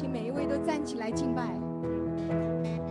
请每一位都站起来敬拜。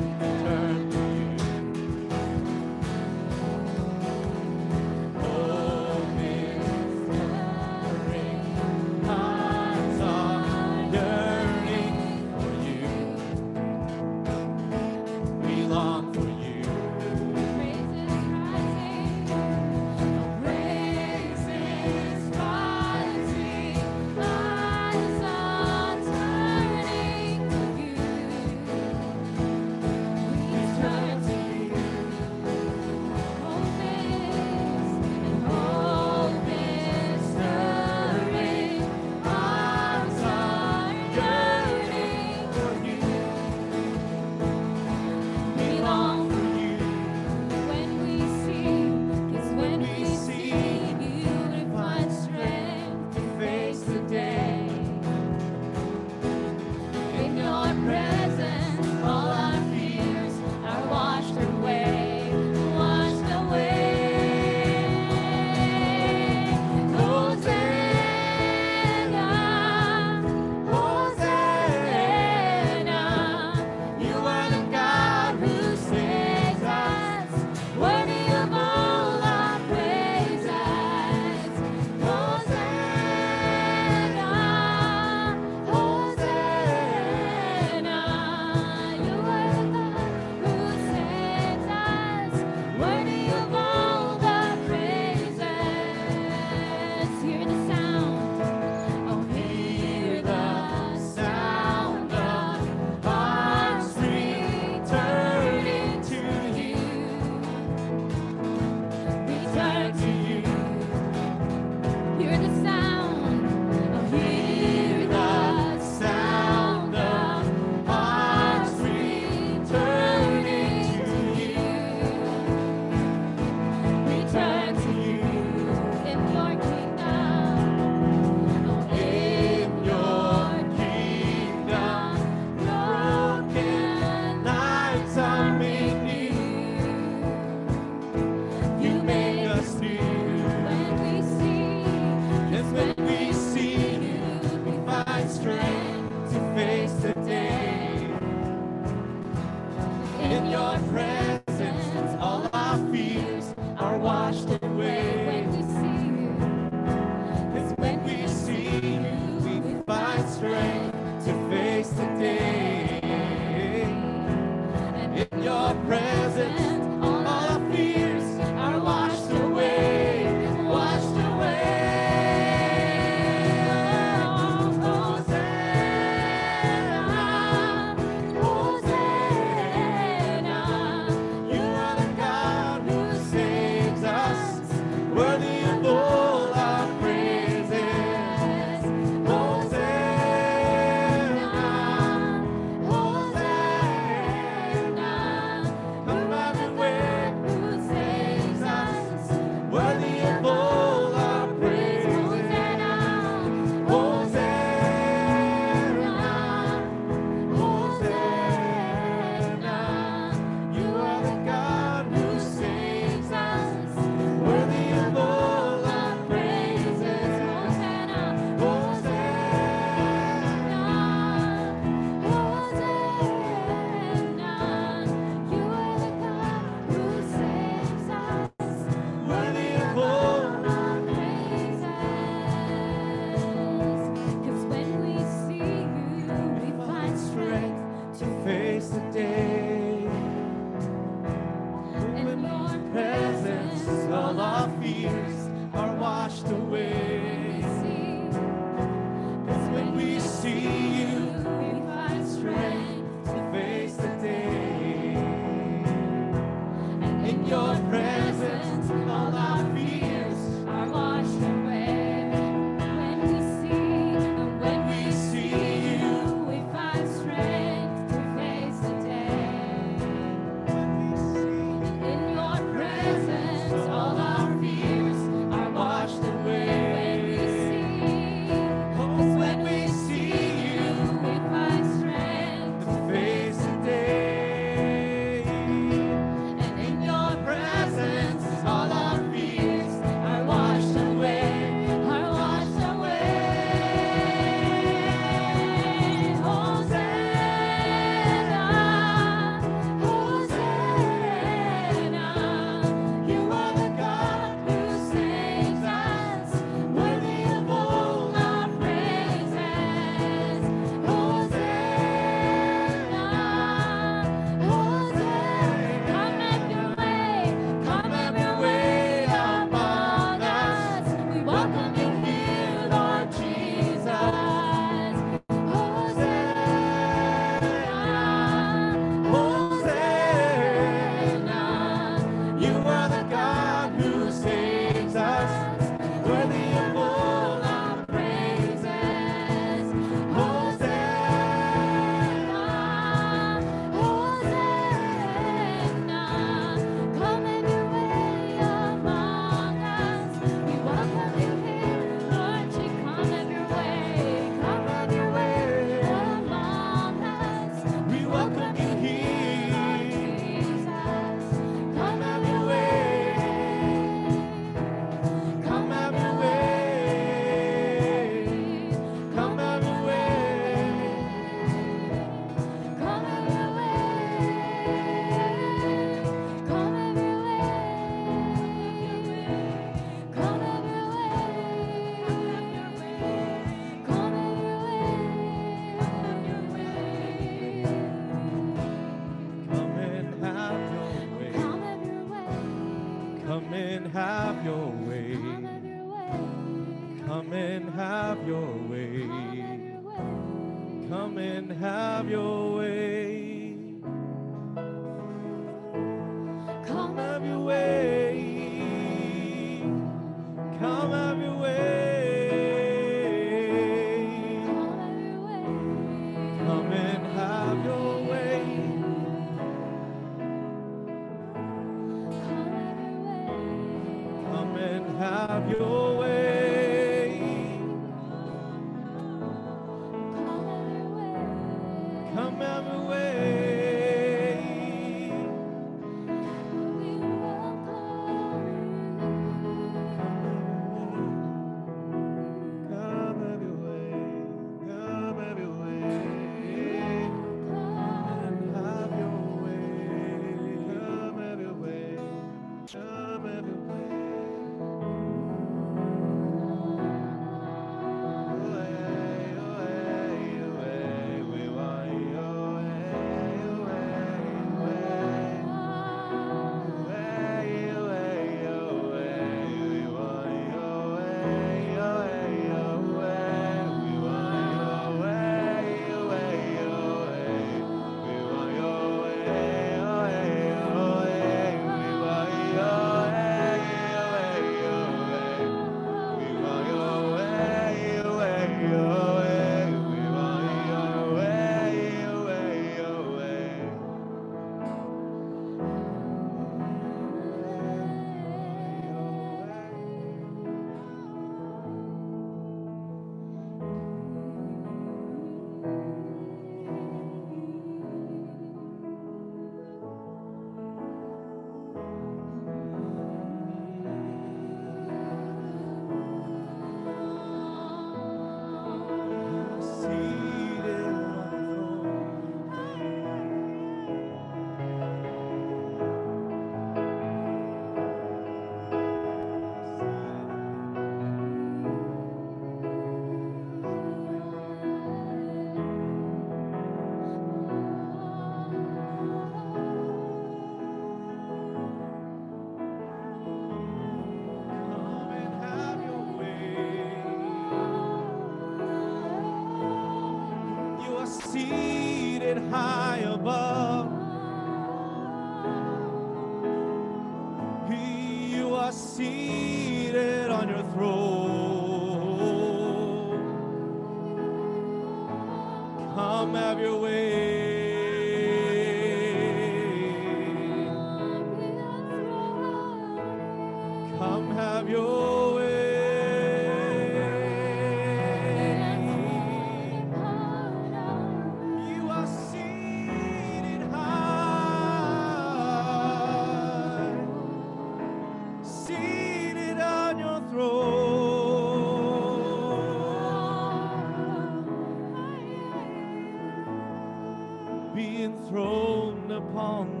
Enthroned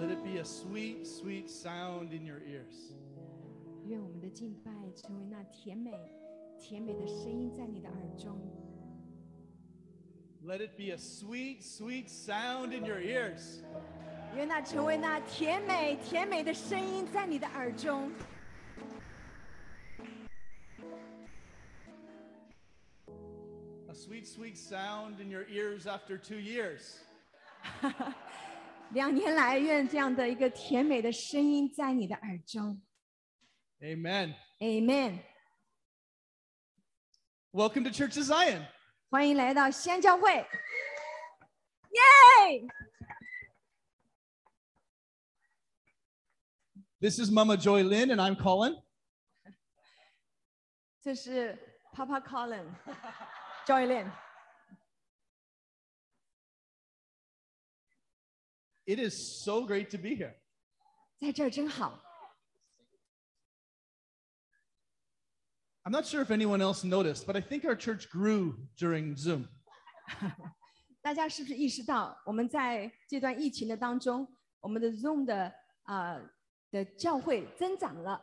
Let it be a sweet, sweet sound in your ears. 愿我们的敬拜成为那甜美、甜美的声音在你的耳中。 Let it be a sweet, sweet sound in your ears. 愿那成为那甜美、甜美的声音在你的耳中。 A sweet, sweet sound in your ears after two years. 两年来，愿这样的一个甜美的声音在你的耳中。Amen. Amen. Welcome to Church of Zion. 欢迎来到锡安教会。Yay! This is Mama Joy Lynn, and I'm Colin. 这是 Papa Colin，Joy Lynn。It is so great to be here. 在这儿真好。 I'm not sure if anyone else noticed, but I think our church grew during Zoom. 大家是不是意识到，我们在这段疫情的当中，我们的 Zoom 的啊、呃的教会增长了？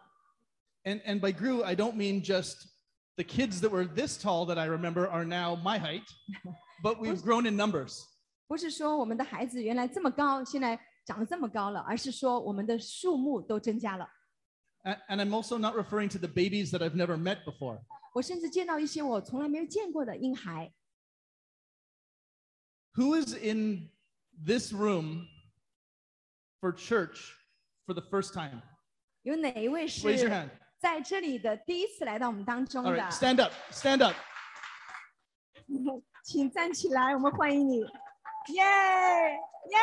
And, and by grew, I don't mean just the kids that were this tall that I remember are now my height, but we've grown in numbers. 不是说我们的孩子原来这么高，现在长得这么高了，而是说我们的数目都增加了。 A- And I'm also not referring to the babies that I've never met before. 我甚至见到一些我从来没有见过的婴孩。 Who is in this room for church for the first time? 有哪一位 Raise your 是 hand. 在这里的第一次来到我们当中 All 的 right, stand up, stand up. 请站起来，我们欢迎你！ 耶耶！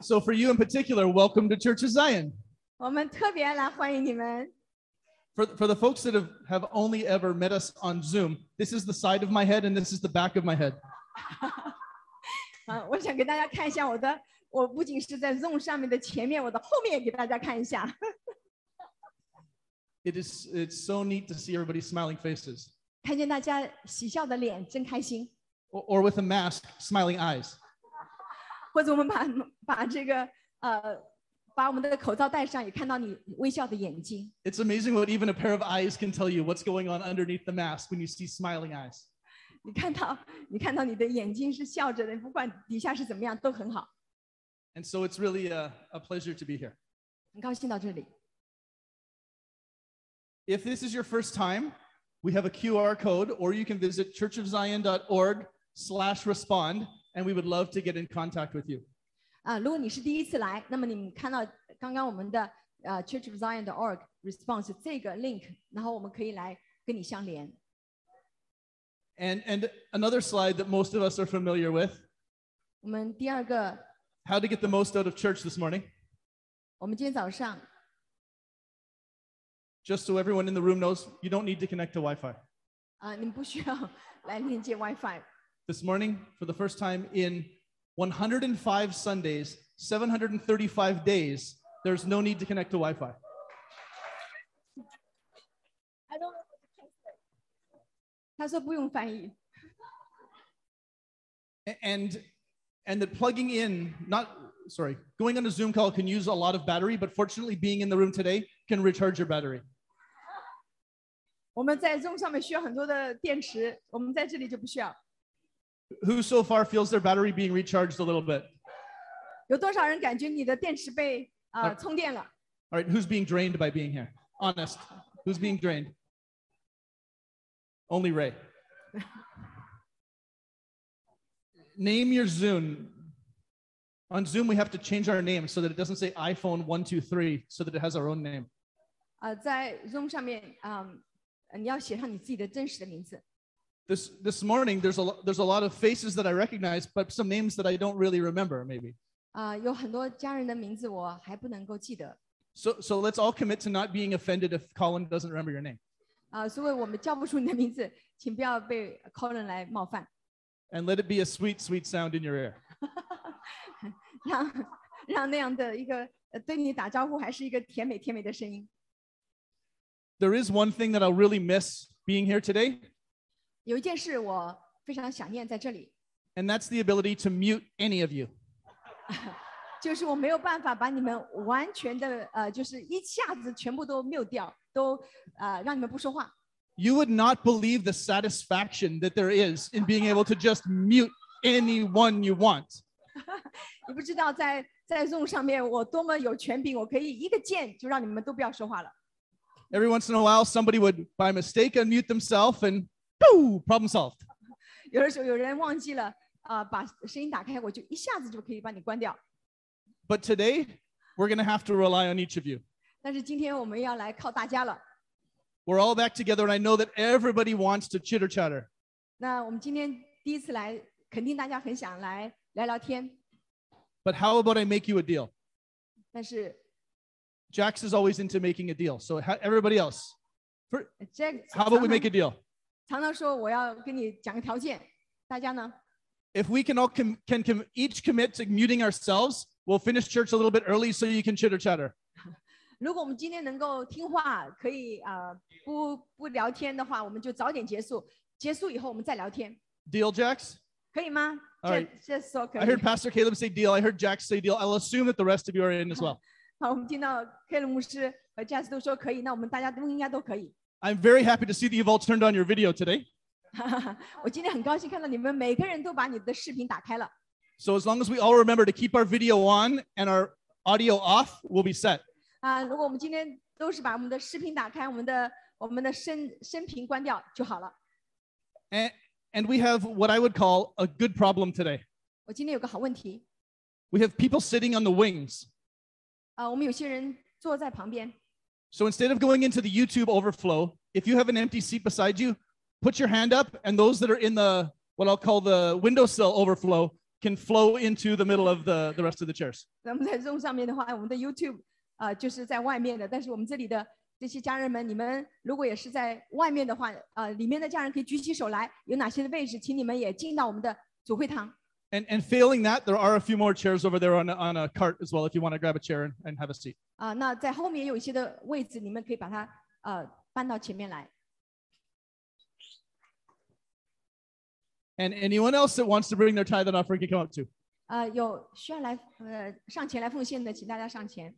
So, for you in particular, welcome to Church of Zion. 我们特别来欢迎你们。 For, for the folks that have, have only ever met us on Zoom, this is the side of my head and this is the back of my head. 啊，我想给大家看一下我的，我不仅是在 Zoom 上面的前面，我的后面也给大家看一下。 It is it's so neat to see everybody's smiling faces. 看见大家喜笑的脸，真开心。 Or, or with a mask, smiling eyes. 或者我们把把这个呃，把我们的口罩戴上，也看到你微笑的眼睛。 It's amazing what even a pair of eyes can tell you what's going on underneath the mask when you see smiling eyes. 你看到你看到你的眼睛是笑着的，不管底下是怎么样都很好， And so it's really a, a pleasure to be here. 很高兴到这里。 If this is your first time, we have a QR code, or you can visit churchofzion.org slash respond, and we would love to get in contact with you. 啊，如果你是第一次来，那么你们看到刚刚我们的呃 Church of Zion 的 org response 这个 link，然后我们可以来跟你相连。 And, and another slide that most of us are familiar with 我们第二个， how to get the most out of church this morning. 我们今天早上 Just so everyone in the room knows, you don't need to connect to Wi Fi. 啊、你们不需要来连接 WiFi。 This morning, for the first time in 105 Sundays, 735 days, there's no need to connect to Wi Fi. I don't know what to translate. 他说不用翻译， and and that plugging in not sorry going on a zoom call can use a lot of battery but fortunately being in the room today can recharge your battery 我们在 Zoom 上面需要很多的电池，我们在这里就不需要。 who so far feels their battery being recharged a little bit 有多少人感觉你的电池被啊、呃充电了？ all right who's being drained by being here honest who's being drained only ray name your zoom on zoom we have to change our name so that it doesn't say iphone 123 so that it has our own name 啊、在 Zoom 上面啊、 你要写上你自己的真实的名字。 this this morning there's a lo- there's a lot of faces that I recognize, but some names that I don't really remember maybe. 啊、有很多家人的名字我还不能够记得 So so let's all commit to not being offended if Colin doesn't remember your name, 啊、所以我们叫不出你的名字，请不要被 Colin 来冒犯， and let it be a sweet sweet sound in your ear. 让让那样的一个呃对你打招呼还是一个甜美甜美的声音。 There is one thing that I'll really miss being here today, 有一件事我非常想念在这里， and that's the ability to mute any of you. 就是我没有办法把你们完全的呃，就是一下子全部都 mute 掉，都啊、让你们不说话。 You would not believe the satisfaction that there is in being able to just mute anyone you want. 你不知道在在 Zoom 上面我多么有权柄，我可以一个键就让你们都不要说话了。 Every once in a while, somebody would by mistake unmute themselves and boo, problem solved. 有的时候有人忘记了啊、把声音打开，我就一下子就可以把你关掉。 But today, we're going to have to rely on each of you. 但是今天我们要来靠大家了。 We're all back together, and I know that everybody wants to chitter chatter. 那我们今天第一次来，肯定大家很想来聊聊天， But how about I make you a deal? 但是 Jax is always into making a deal. So ha- everybody else, for, 这 how about we 常 make a 常 deal? 常常说我要跟你讲个条件，大家呢 If we can all com- can com- each commit to muting ourselves, we'll finish church a little bit early so you can chitter chatter. 如果我们今天能够听话，可以啊、呃不不聊天的话，我们就早点结束。结束以后我们再聊天， Deal, Jax? 可以吗？ All 这 right. 这说可 I 以 heard。Pastor Caleb say deal. I heard Jax say deal. I'll assume that the rest of you are in as well. 好，我们听到 K 鲁牧师和 Jazz 都说可以，那我们大家都应该都可以。 I'm very happy to see that you've all turned on your video today. 我今天很高兴看到你们每个人都把你的视频打开了。 So as long as we all remember to keep our video on and our audio off, we'll be set. 啊，如果我们今天都是把我们的视频打开，我们的我们的声声频关掉就好了。 And, and we have what I would call a good problem today. 我今天有个好问题， We have people sitting on the wings. 啊，我们有些人坐在旁边， So instead of going into the YouTube overflow, if you have an empty seat beside you, put your hand up, and those that are in the what I'll call the windowsill overflow can flow into the middle of the, the rest of the chairs. 那么在 Zoom 上面的话，我们的 YouTube 啊、就是在外面的，但是我们这里的这些家人们，你们如果也是在外面的话，呃，里面的家人可以举起手来，有哪些的位置，请你们也进到我们的主会堂。 And, and failing that, there are a few more chairs over there on a, on a cart as well if you want to grab a chair and, and have a seat. 啊、那在后面有一些的位置，你们可以把它呃搬到前面来。 And anyone else that wants to bring their tithe and offering can come up too. 呃，有需要来呃上前来奉献的，请大家上前。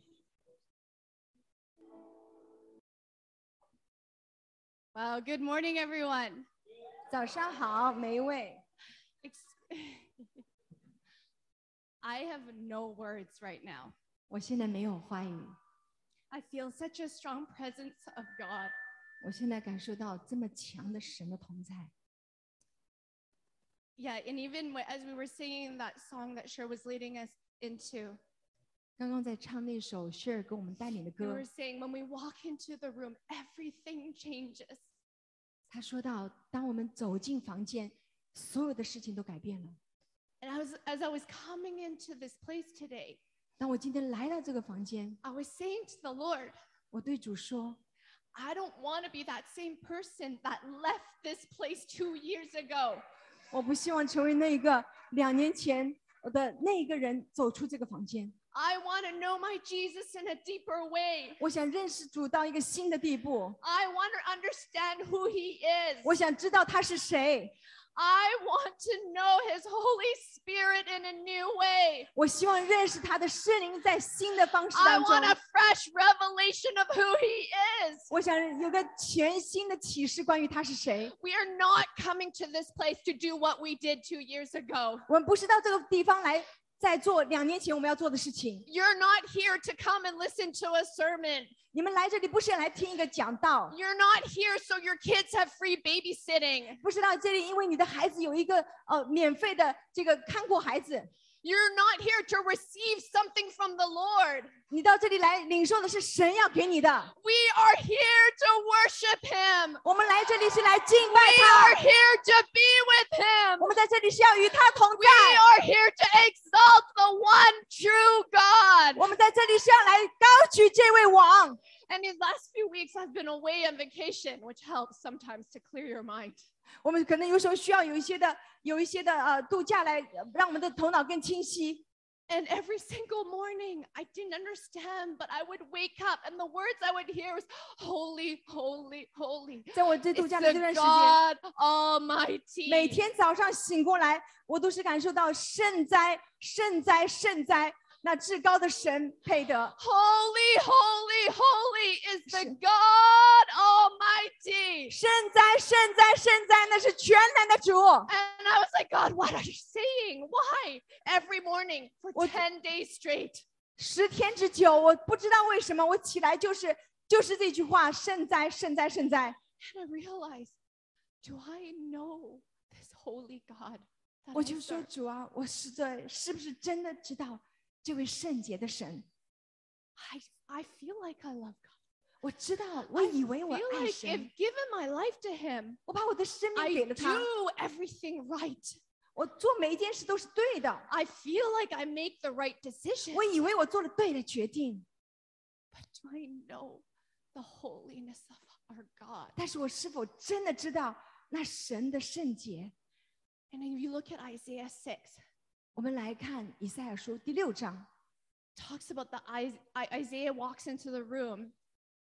Wow, good morning, everyone. 早上好，每一位。 Ex- I have no words right now. 我现在没有话语， I feel such a strong presence of God. 我现在感受到这么强的神的同在。 Yeah, and even wh- as we were singing that song that Cher was leading us into, 刚刚在唱那首 Share 给我们带领的 we 歌 were，saying when we walk into the room, everything changes. 他说到，当我们走进房间，所有的事情都改变了。 And I was, as I was coming into this place today, 当我今天来到这个房间， I was saying to the Lord, 我对主说， I don't want to be that same person that left this place two years ago. 我不希望成为那个两年前的那一个人走出这个房间。 I want to know my Jesus in a deeper way. 我想认识主到一个新的地步， I want to understand who He is. 我想知道他是谁， I want to know His Holy Spirit in a new way. 我希望认识他的圣灵在新的方式 I 当中 want。a fresh revelation of who He is. 我想有个全新的启示关于他是谁。 We are not coming to this place to do what we did two years ago. 我们不是到这个地方来 再做两年前我们要做的事情。You're not here to come and listen to a sermon. 你们来这里不是来听一个讲道，You're not here so your kids have free babysitting. 不是到这里因为你的孩子有一个呃免费的这个看过孩子，You're not here to receive something from the Lord. 你到这里来领受的是神要给你的。 We are here to worship Him. 我们来这里是来敬拜 We are 他， here to be with Him. 我们在这里是要与他同 We 在， are here to exalt the one true God. 我们在这里是要来高举这位王。 And these last few weeks, I've been away on vacation, which helps sometimes to clear your mind. 我们可能有时候需要有一些的有一些的呃度假来呃让我们的头脑更清晰。And every single morning, I didn't understand, but I would wake up and the words I would hear was holy, holy, holy. 在我这度假的这段时间，God Almighty. 每天早上醒过来，我都是感受到圣哉、圣哉、圣哉，那至高的神配得。 Holy, holy, holy is the Sh- God Almighty. 圣哉、圣哉、圣哉，那是全能的主。 And I was like, God, what are you saying? Why? Every morning for What- 10 days straight. 十天之久，我不知道为什么，我起来就是就是这句话：圣哉、圣哉、圣哉。 And I realized, do I know this holy God? that 我 I 就说 serve? 主啊，我实在是不是真的知道 这位圣洁的神？ I, I feel like I love God. 我知道，我 I 以为我 feel 爱 like 神 I've，given my life to Him. 我把我的生命 I 给了他， do everything right. 我做每一件事都是对的。 I feel like I make the right decision. 我以为我做了对的决定， But do I know the holiness of our God? 但是我是否真的知道那神的圣洁？ And if you look at Isaiah 6, 我们来看以赛亚书第六章， talks about the Is- I- Isaiah walks into the room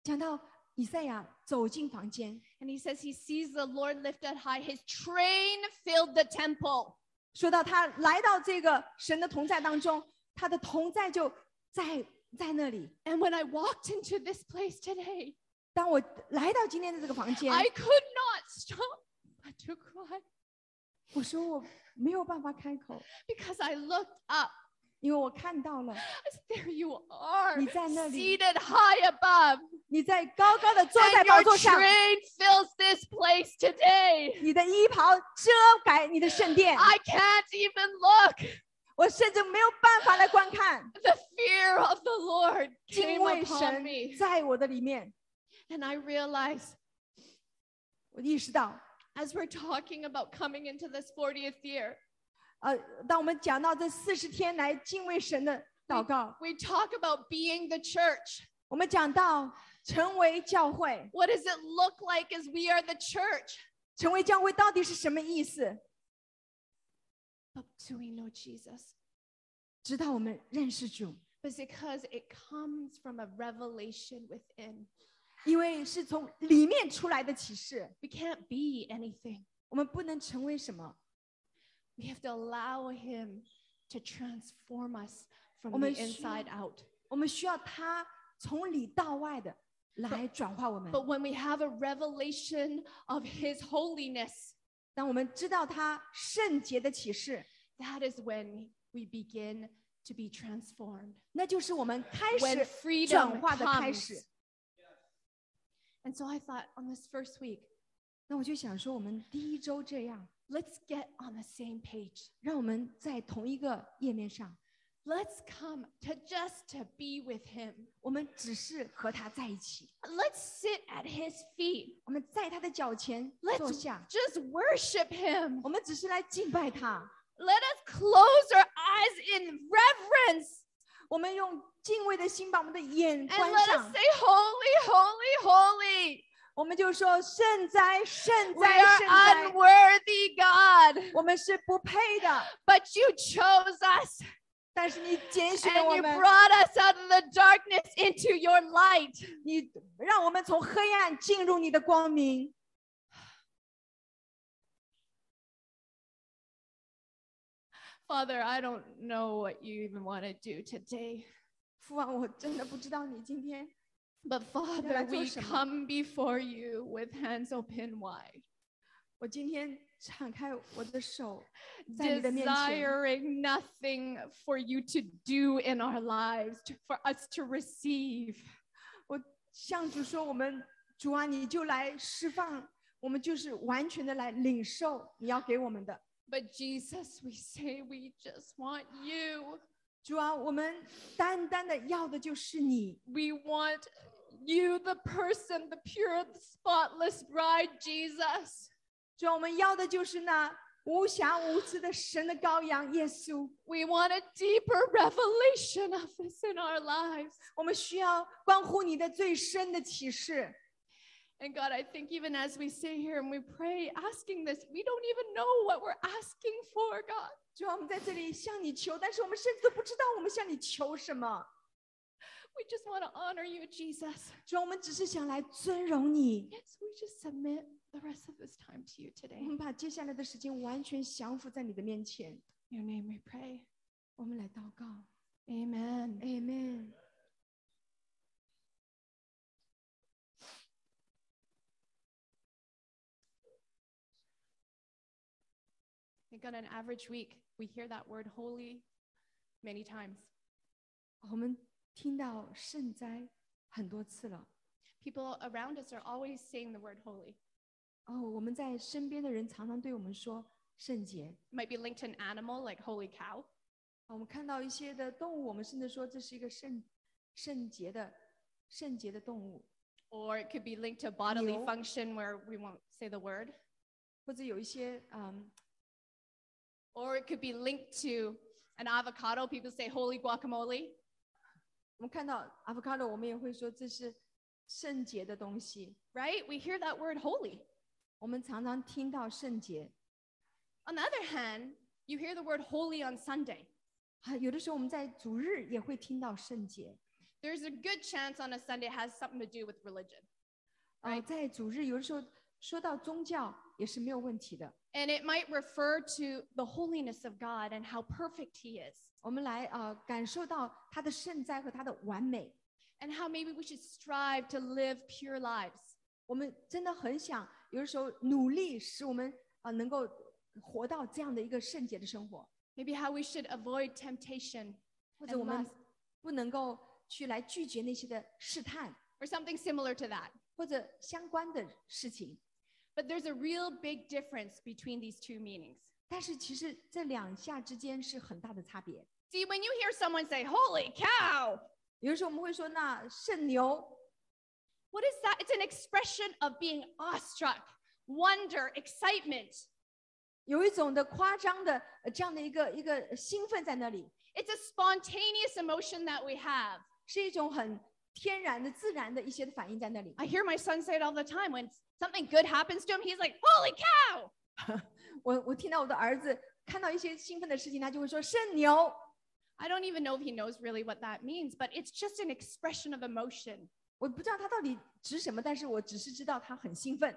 讲到以赛亚走进房间， and he says he sees the Lord lifted high. His train filled the temple. 说到他来到这个神的同在当中，他的同在就在在那里。 And when I walked into this place today, 当我来到今天的这个房间， I could not stop but to cry 我说我 没有办法开口， because I looked up. 因为我看到了 I said, There you are, 你在那里。 seated high above. 你在高高的坐在 And 宝 your 座上， train fills this place today. 你的衣袍遮盖你的圣殿， I can't even look. 我甚至没有办法来观看。 The fear of the Lord 敬 came 畏 upon 神 me. 在我的里面， And I realized 我意识到， as we're talking about coming into this 40th year, 呃，当我们讲到这四十天来敬畏神的祷告， we talk about being the church. 我们讲到成为教会， What does it look like as we are the church? 成为教会到底是什么意思？ But do we know Jesus? 直到我们认识主， It's because it comes from a revelation within. 因为是从里面出来的启示， We can't be anything. 我们不能成为什么， We have to allow Him to transform us from 我 the 们需要- inside out. 我们需要他从里到外的来转化我们。 But when we have a revelation of His holiness, 当我们知道他圣洁的启示， that is when we begin to be transformed. 那就是我们开 When 始 freedom 转化的开 comes. 始。 And so I thought on this first week, 那我就想说，我们第一周这样， let's get on the same page. 让我们在同一个页面上， Let's come to just to be with him. 我们只是和他在一起， Let's sit at his feet. 我们在他的脚前 Let's 坐下， just worship him. 我们只是来敬拜他。 Let us close our eyes in reverence 我们用 敬畏的心把我们的眼 and 关 let us 上， say, Holy, holy, holy. 我们就说圣哉，圣 We 哉， are 圣哉。 unworthy, God, 我们是不配的， but you chose us 但是你拣选了 and 我 you 们， brought us out of the darkness into your light. 你让我们从黑暗进入你的光明。 Father, I don't know what you even want to do today. 父啊，我真的不知道你今天 But Father, 来做 we 什么？ come before you with hands open wide, 我今天敞开我的手，在你的面前， desiring nothing for you to do in our lives, to- for us to receive. 向主说：“我们主啊，你就来释放，我们就是完全的来领受你要给我们的。 But Jesus, we say we just want you. 主啊，我们单单的要的就是你， We want you, the person, the pure, the spotless bride, Jesus. 主啊，我们要的就是那无瑕无疵的神的羔羊耶稣。 We want a deeper revelation of this in our lives. 我们需要关乎你的最深的启示。 And God, I think even as we sit here and we pray asking this, we don't even know what we're asking for, God. 主啊，我们在这里向你求，但是我们甚至都不知道我们向你求什么。 We just want to honor you, Jesus. 主啊，我们只是想来尊荣你。 So we just submit the rest of this time to you 我 today. 们把接下来的时间完全降服在你的面前。 In your name we pray. 我们来祷告 Amen. think on an average week, we hear that word holy many times. 我们听到圣哉很多次了。 People around us are always saying the word holy. 哦，我们在身边的人常常对我们说圣洁。 It might be linked to an animal like holy cow. 啊，我们看到一些的动物，我们甚至说这是一个圣圣洁的圣洁的动物， Or it could be linked to bodily Meal. function where we won't say the word. 或者有一些嗯 Or it could be linked to an avocado. People say holy guacamole. 我们看到 avocado，我们也会说这是圣洁的东西。 right? We hear that word holy. 我们常常听到圣洁， On the other hand, you hear the word holy on Sunday. 啊，有的时候我们在主日也会听到圣洁。 There's a good chance on a Sunday it has something to do with religion. 啊，在主日有的时候说到宗教也是没有问题的。 And it might refer to the holiness of God and how perfect He is, 我们来啊、感受到他的圣哉和他的完美。 and how maybe we should strive to live pure lives. 我们真的很想，有的时候努力使我们啊、能够活到这样的一个圣洁的生活， Maybe how we should avoid temptation 或者 and 我们 lust, 不能够去来拒绝那些的试探 or something similar to that. 或者相关的事情。 But there's a real big difference between these two meanings. 但是其实这两下之间是很大的差别。 See, when you hear someone say, Holy cow, 有的时候我们会说，那圣牛 what is that? It's an expression of being awestruck, wonder, excitement. 有一种的夸张的呃这样的一个一个兴奋在那里， It's a spontaneous emotion that we have. 是一种很天然的、自然的一些的反应在那里。 I hear my son say it all the time. When something good happens to him, he's like, Holy cow! 我我听到我的儿子看到一些兴奋的事情，他就会说圣牛。 I don't even know if he knows really what that means, but it's just an expression of emotion. 我不知道他到底指什么，但是我只是知道他很兴奋。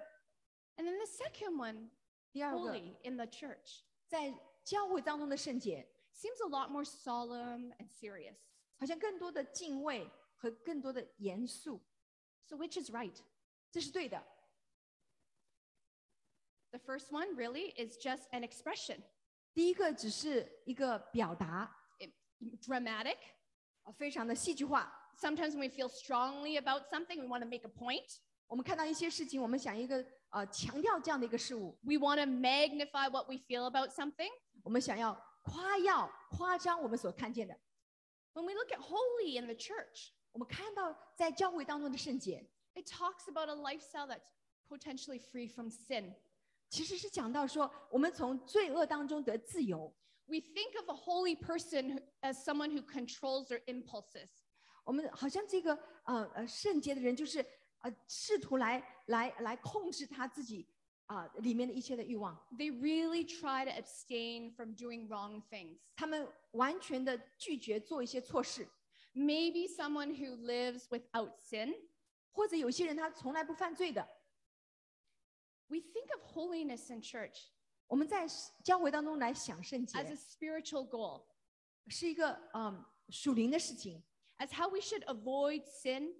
And then the second one, 第二个， holy in the church, 在教会当中的圣洁， seems a lot more solemn and serious. 好像更多的敬畏和更多的严肃， So, which is right? 这是对的。 The first one really is just an expression, 第一个只是一个表达， dramatic. 啊，非常的戏剧化。 Sometimes when we feel strongly about something, we want to make a point. 我们看到一些事情，我们想一个呃强调这样的一个事物， We want to magnify what we feel about something. 我们想要夸耀、夸张我们所看见的。 When we look at holy in the church, 我们看到在教会当中的圣洁， it talks about a lifestyle that's potentially free from sin. 其实是讲到说我们从罪恶当中得自由。We think of a holy person as someone who controls their impulses. 我们好像这个呃呃圣洁的人，就是呃试图来来来控制他自己啊、里面的一切的欲望，They really try to abstain from doing wrong things. 他们完全的拒绝做一些错事，Maybe someone who lives without sin. 或者有些人他从来不犯罪的。We think of holiness in church 我们在教会当中来想圣洁 as a spiritual goal, 是一个嗯属灵的事情， as how we should avoid sin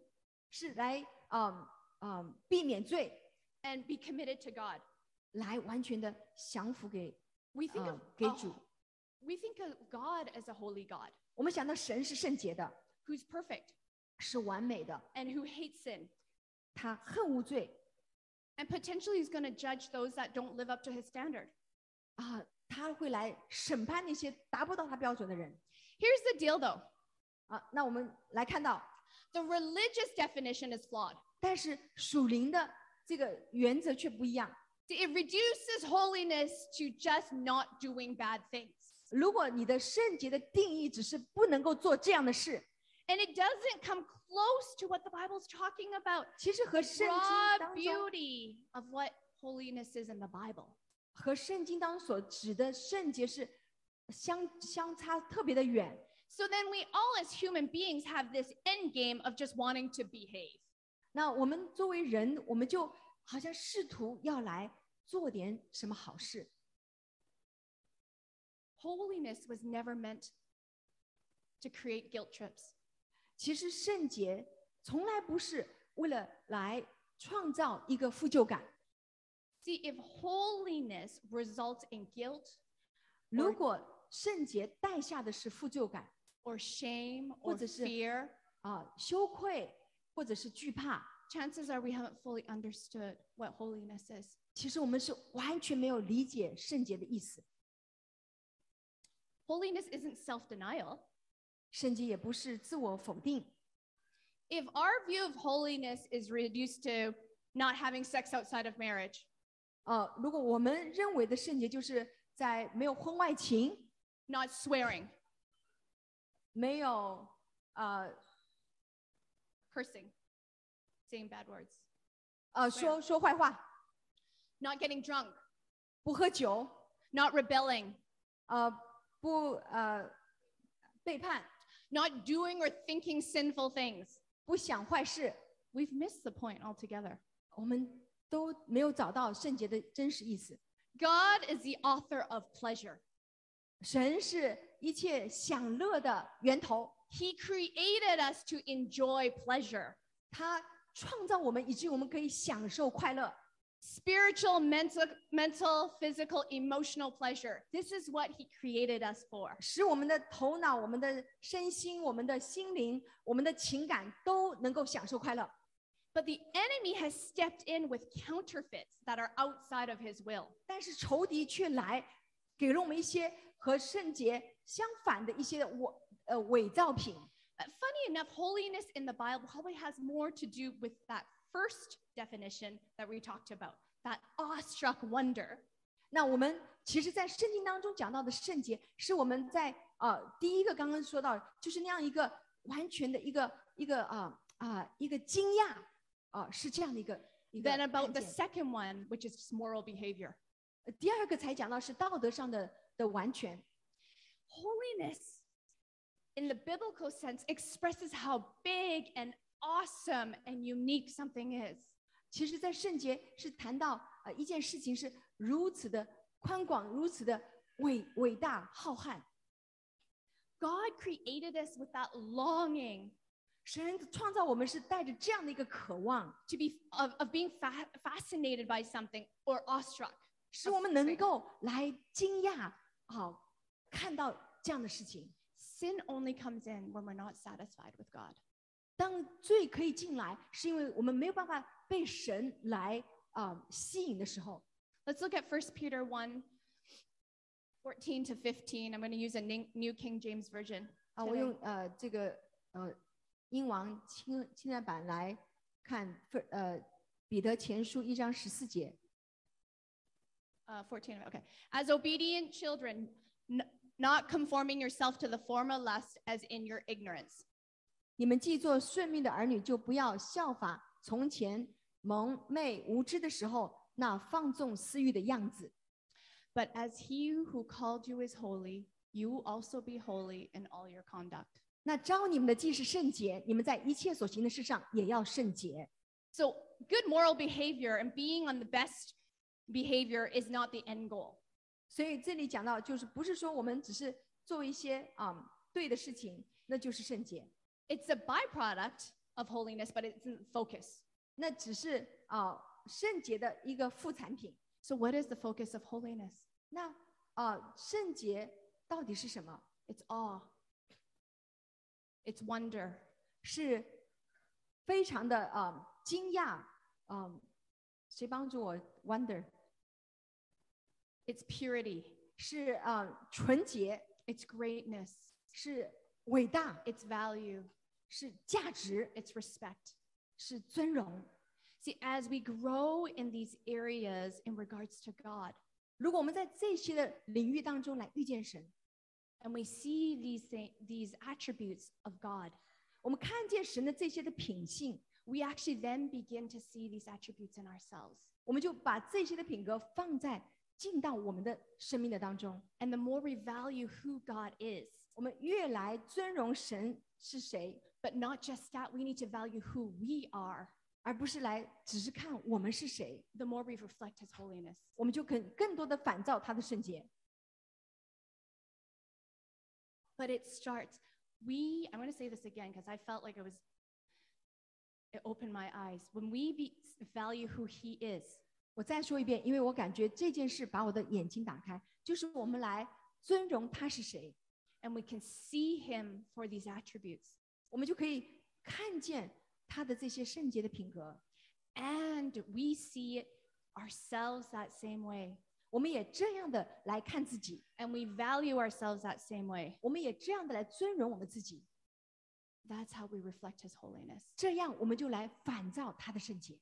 是来嗯嗯避免罪， and be committed to God. 来完全的降服给 We think of 嗯给 a- 主。 we think of God as a holy God 我们想到神是圣洁的， who's perfect 是完美的， and who hates sin 他恨无罪 and potentially is going to judge those that don't live up to his standard. 啊，他会来审判那些达不到他标准的人 Here's the deal though. 啊。那我们来看到， The religious definition is flawed. 但是属灵的这个原则却不一样。 It reduces holiness to just not doing bad things. 如果你的圣洁的定义只是不能够做这样的事， And it doesn't come close to what the Bible's talking about. 其实和圣经 Raw 当中 beauty of what holiness is in the Bible. 和圣经当中所指的圣洁是相相差特别的远。 So then we all as human beings have this end game of just wanting to behave. 那我们作为人，我们就好像试图要来做点什么好事。 Holiness was never meant to create guilt trips. 其实圣洁从来不是为了来创造一个负疚感。 See, if holiness results in guilt 如果圣洁带下的是负疚感 or shame or 或者是- fear, 啊、羞愧或者是惧怕， chances are we haven't fully understood what holiness is. 其实我们是完全没有理解圣洁的意思。 Holiness isn't self denial. 圣洁也不是自我否定。 If our view of holiness is reduced to not having sex outside of marriage, 呃，如果我们认为的圣洁就是在没有婚外情， not swearing, 没有呃 cursing, saying bad words, 呃说说坏话， not getting drunk, 不喝酒， not rebelling, 呃不呃背叛， not doing or thinking sinful things, 不想坏事， we've missed the point altogether. 我们都没有找到圣洁的真实意思。 God is the author of pleasure. 神是一切享乐的源头， He created us to enjoy pleasure. 他创造我们，以至于我们可以享受快乐。 Spiritual, mental, mental, physical, emotional pleasure. This is what he created us for. 使我们的头脑、我们的身心、我们的心灵、我们的情感都能够享受快乐。 But the enemy has stepped in with counterfeits that are outside of his will. 但是仇敌却来给了我们一些和圣洁相反的一些伪呃伪造品。 Uh, funny enough, holiness in the Bible probably has more to do with that first definition that we talked about, that awestruck wonder. 那我们其实，在圣经当中讲到的圣洁，是我们在呃第一个刚刚说到，就是那样一个完全的一个一个啊啊、一个惊讶啊、是这样的一个一个 Then 看 about the 见 second one, which is just moral behavior. 呃第二个才讲到是道德上的的完全。 Holiness, in the biblical sense, expresses how big and awesome and unique something is. 其实，在圣洁是谈到呃一件事情是如此的宽广，如此的伟伟大浩瀚。 God created us with that longing 神创造我们是带着这样的一个渴望， to be of, of being fa- fascinated by something or awestruck. 使我们能够来惊讶啊，看到这样的事情。 Sin only comes in when we're not satisfied with God. 当罪可以进来，是因为我们没有办法被神来啊、吸引的时候。 Let's look at 1 Peter 1 14 to 15. I'm going to use a Ning- New King James Version. 啊，我 Today. 用呃这个呃英王清清代版来看，呃彼得前书一章十四节， Uh, 14, okay. As obedient children, n- not conforming yourself to the former lust as in your ignorance. 你们既做顺命的儿女，就不要效法从前蒙昧无知的时候那放纵私欲的样子。But as he who called you is holy, you also be holy in all your conduct. 那招你们的既是圣洁，你们在一切所行的事上也要圣洁。So, good moral behavior and being on the best behavior is not the end goal. 所以这里讲到，就是不是说我们只是做一些啊、对的事情，那就是圣洁，It's a byproduct of holiness, but it's the focus. 那只是啊、圣洁的一个副产品。 So, what is the focus of holiness? 那啊、圣洁到底是什么？ It's awe, it's wonder, 是非常的啊、惊讶，嗯、谁帮助我？Wonder it's purity, 是啊、纯洁， it's greatness, 是 伟大， it's value, 是价值， it's respect. 是尊荣。 See, as we grow in these areas in regards to God, 如果我们在这些的领域当中来遇见神， and we see these, thi- these attributes of God, 我们看见神的这些的品性， we actually then begin to see these attributes in ourselves. 我们就把这些的品格放在进到我们的生命的当中。 And the more we value who God is, 我们越来尊荣神是谁， but not just that, we need to value who we are, 而不是来只是看我们是谁， the more we reflect His holiness. 我们就可更多的反照他的圣洁。 But it starts, we, I'm going to say this again because I felt like it was, it opened my eyes. When we be, value who He is, 我再说一遍，因为我感觉这件事把我的眼睛打开，就是我们来尊荣他是谁， and we can see Him for these attributes, 我们就可以看见他的这些圣洁的品格， and we see ourselves that same way, 我们也这样的来看自己， and we value ourselves that same way. 我们也这样的来尊荣我们自己， That's how we reflect His holiness. 这样我们就来反照他的圣洁。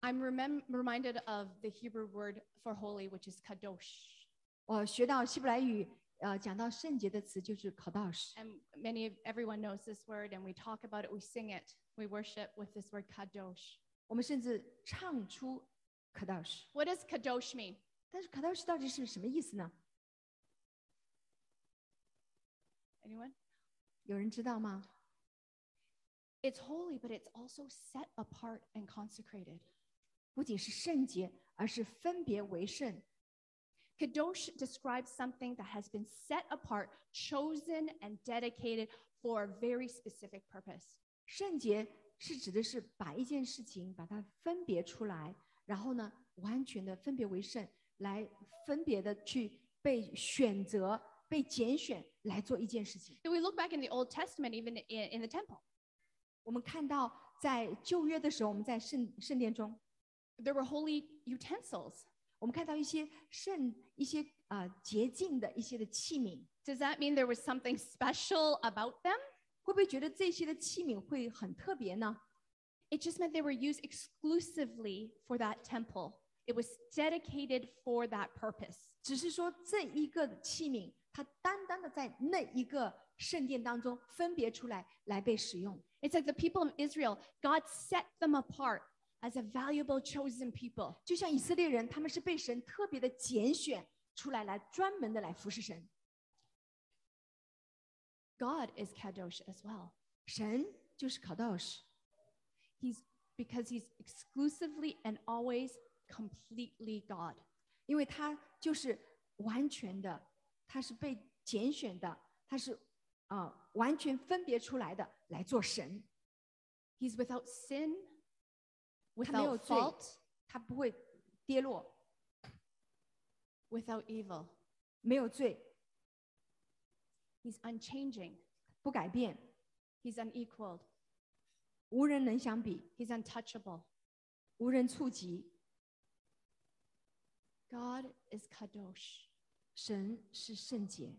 I'm remem- reminded of the Hebrew word for holy, which is kadosh. 我学到希伯来语， 呃，讲到圣洁的词就是 kadosh， And many of everyone knows this word, and we talk about it, we sing it, we worship with this word kadosh. 我们甚至唱出 kadosh。 What does kadosh mean? 但是 kadosh 到底是什么意思呢？ Anyone? 有人知道吗？ It's holy, but it's also set apart and consecrated. 不仅是圣洁，而是分别为圣。 Kadosh describes something that has been set apart, chosen, and dedicated for a very specific purpose. 圣洁是指的是把一件事情把它分别出来，然后呢，完全的分别为圣，来分别的去被选择、被拣选来做一件事情。 If we look back in the Old Testament, even in, in the temple, 我们看到在旧约的时候，我们在圣圣殿中， there were holy utensils. 我们看到一些圣一些啊、呃洁净的一些的器皿， Does that mean there was something special about them? 会不会觉得这些的器皿会很特别呢？ It just meant they were used exclusively for that temple. It was dedicated for that purpose. 只是说这一个器皿，它单单的在那一个圣殿当中分别出来来被使用。 It's like the people of Israel, God set them apart as a valuable chosen people. 就像以色列人，他们是被神特别的拣选出来，来专门的来服侍神。 God is Kadosh as well. 神就是考道士， He's because he's exclusively and always completely God. 因为他就是完全的，他是被拣选的，他是啊、完全分别出来的来做神。 He's without sin, 他没有 without 罪 fault, 他不会跌落， without evil. 没有罪， He's unchanging. 不改变， He's unequaled. 无人能相比， He's untouchable. 无人触及。 God is Kadosh. 神是圣洁，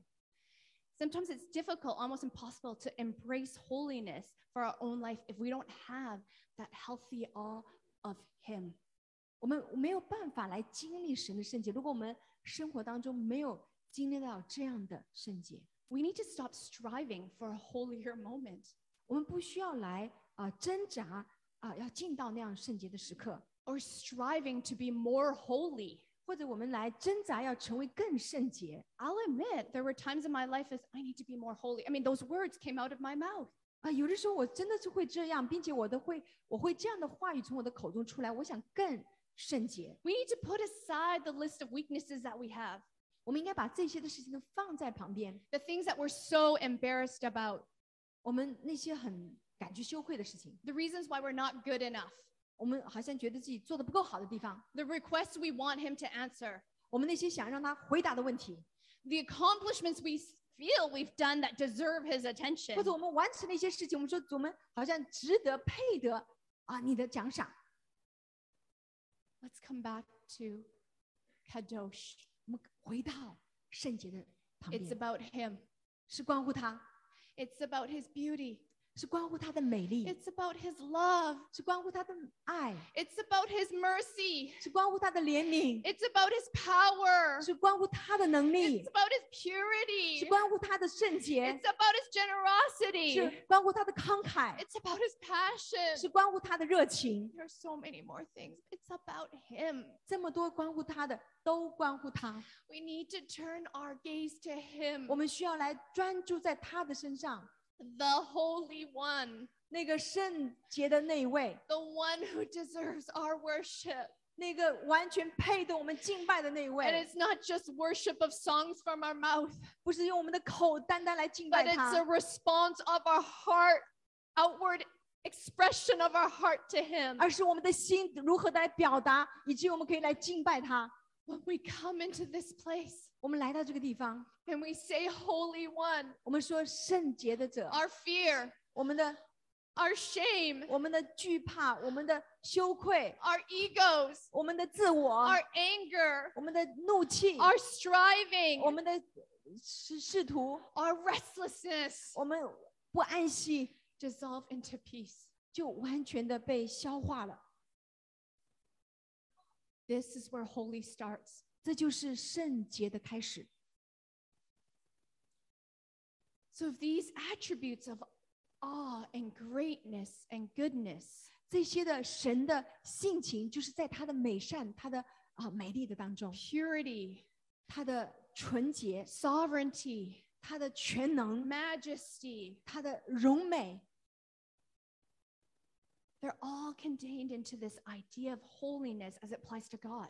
Sometimes it's difficult, almost impossible to embrace holiness for our own life if we don't have that healthy awe of Him. 我们没有办法来经历神的圣洁，如果我们生活当中没有经历到这样的圣洁， We need to stop striving for a holier moment 我们不需要来啊、挣扎啊、要进到那样圣洁的时刻， or striving to be more holy. 或者我们来挣扎要成为更圣洁 I'll admit there were times in my life as I need to be more holy. I mean, those words came out of my mouth. 啊。有的时候我真的是会这样，并且我都会我会这样的话语从我的口中出来，我想更圣洁。 We need to put aside the list of weaknesses that we have, 我们应该把这些的事情都放在旁边， the things that we're so embarrassed about, 我们那些很感觉羞愧的事情， the reasons why we're not good enough, 我们好像觉得自己做的不够好的地方， the requests we want Him to answer, 我们那些想让他回答的问题， the accomplishments we s- feel we've done that deserve His attention. 或者我们完成了一些事情，我们说我们好像值得配得啊你的奖赏。 Let's come back to Kadosh. 我们回到圣洁的旁 It's 边， about Him, 是关乎他， it's about His beauty, 是关乎他的美丽， it's about His love, 是关乎他的爱， it's about His mercy, 是关乎他的怜悯， it's about His power, 是关乎他的能力 it's，about His 是 purity, 关乎他的圣洁 it's，about His generosity, 是关乎他的慷慨， it's about His passion. 是关乎他的热情。 There are so many more things. It's about Him. 这么多关乎他的，都关乎他。 We need to turn our gaze to Him, 我们需要来专注在他的身上， the Holy One, 那个圣洁的那一位， the one who deserves our worship. 那个完全配得我们敬拜的那一 And 位， it's not just worship of songs from our mouth, 不是用我们的口单单来敬 but 拜 it's 他 a，response of our heart, outward expression of our heart to Him. 而是我们的心如何的来表达，以及我们可以来敬拜他。 When we come into this place 我们来到这个地方， and we say, Holy One, 我们说圣洁的者， our fear, 我们的 our shame, 我们的惧怕，我们的羞愧， our egos, 我们的自我， our anger, 我们的怒气， our striving, 我们的试试图， our restlessness 我们不安息， dissolve into peace. 就完全的被消化了。 This is where holy starts. 这就是圣洁的开始。 So, these attributes of awe and greatness and goodness 这些的神的性情，就是在他的美善、他的啊、美丽的当中， purity, 他的纯洁、 sovereignty, 他的全能、 majesty, 他的荣美， they're all contained into this idea of holiness as it applies to God.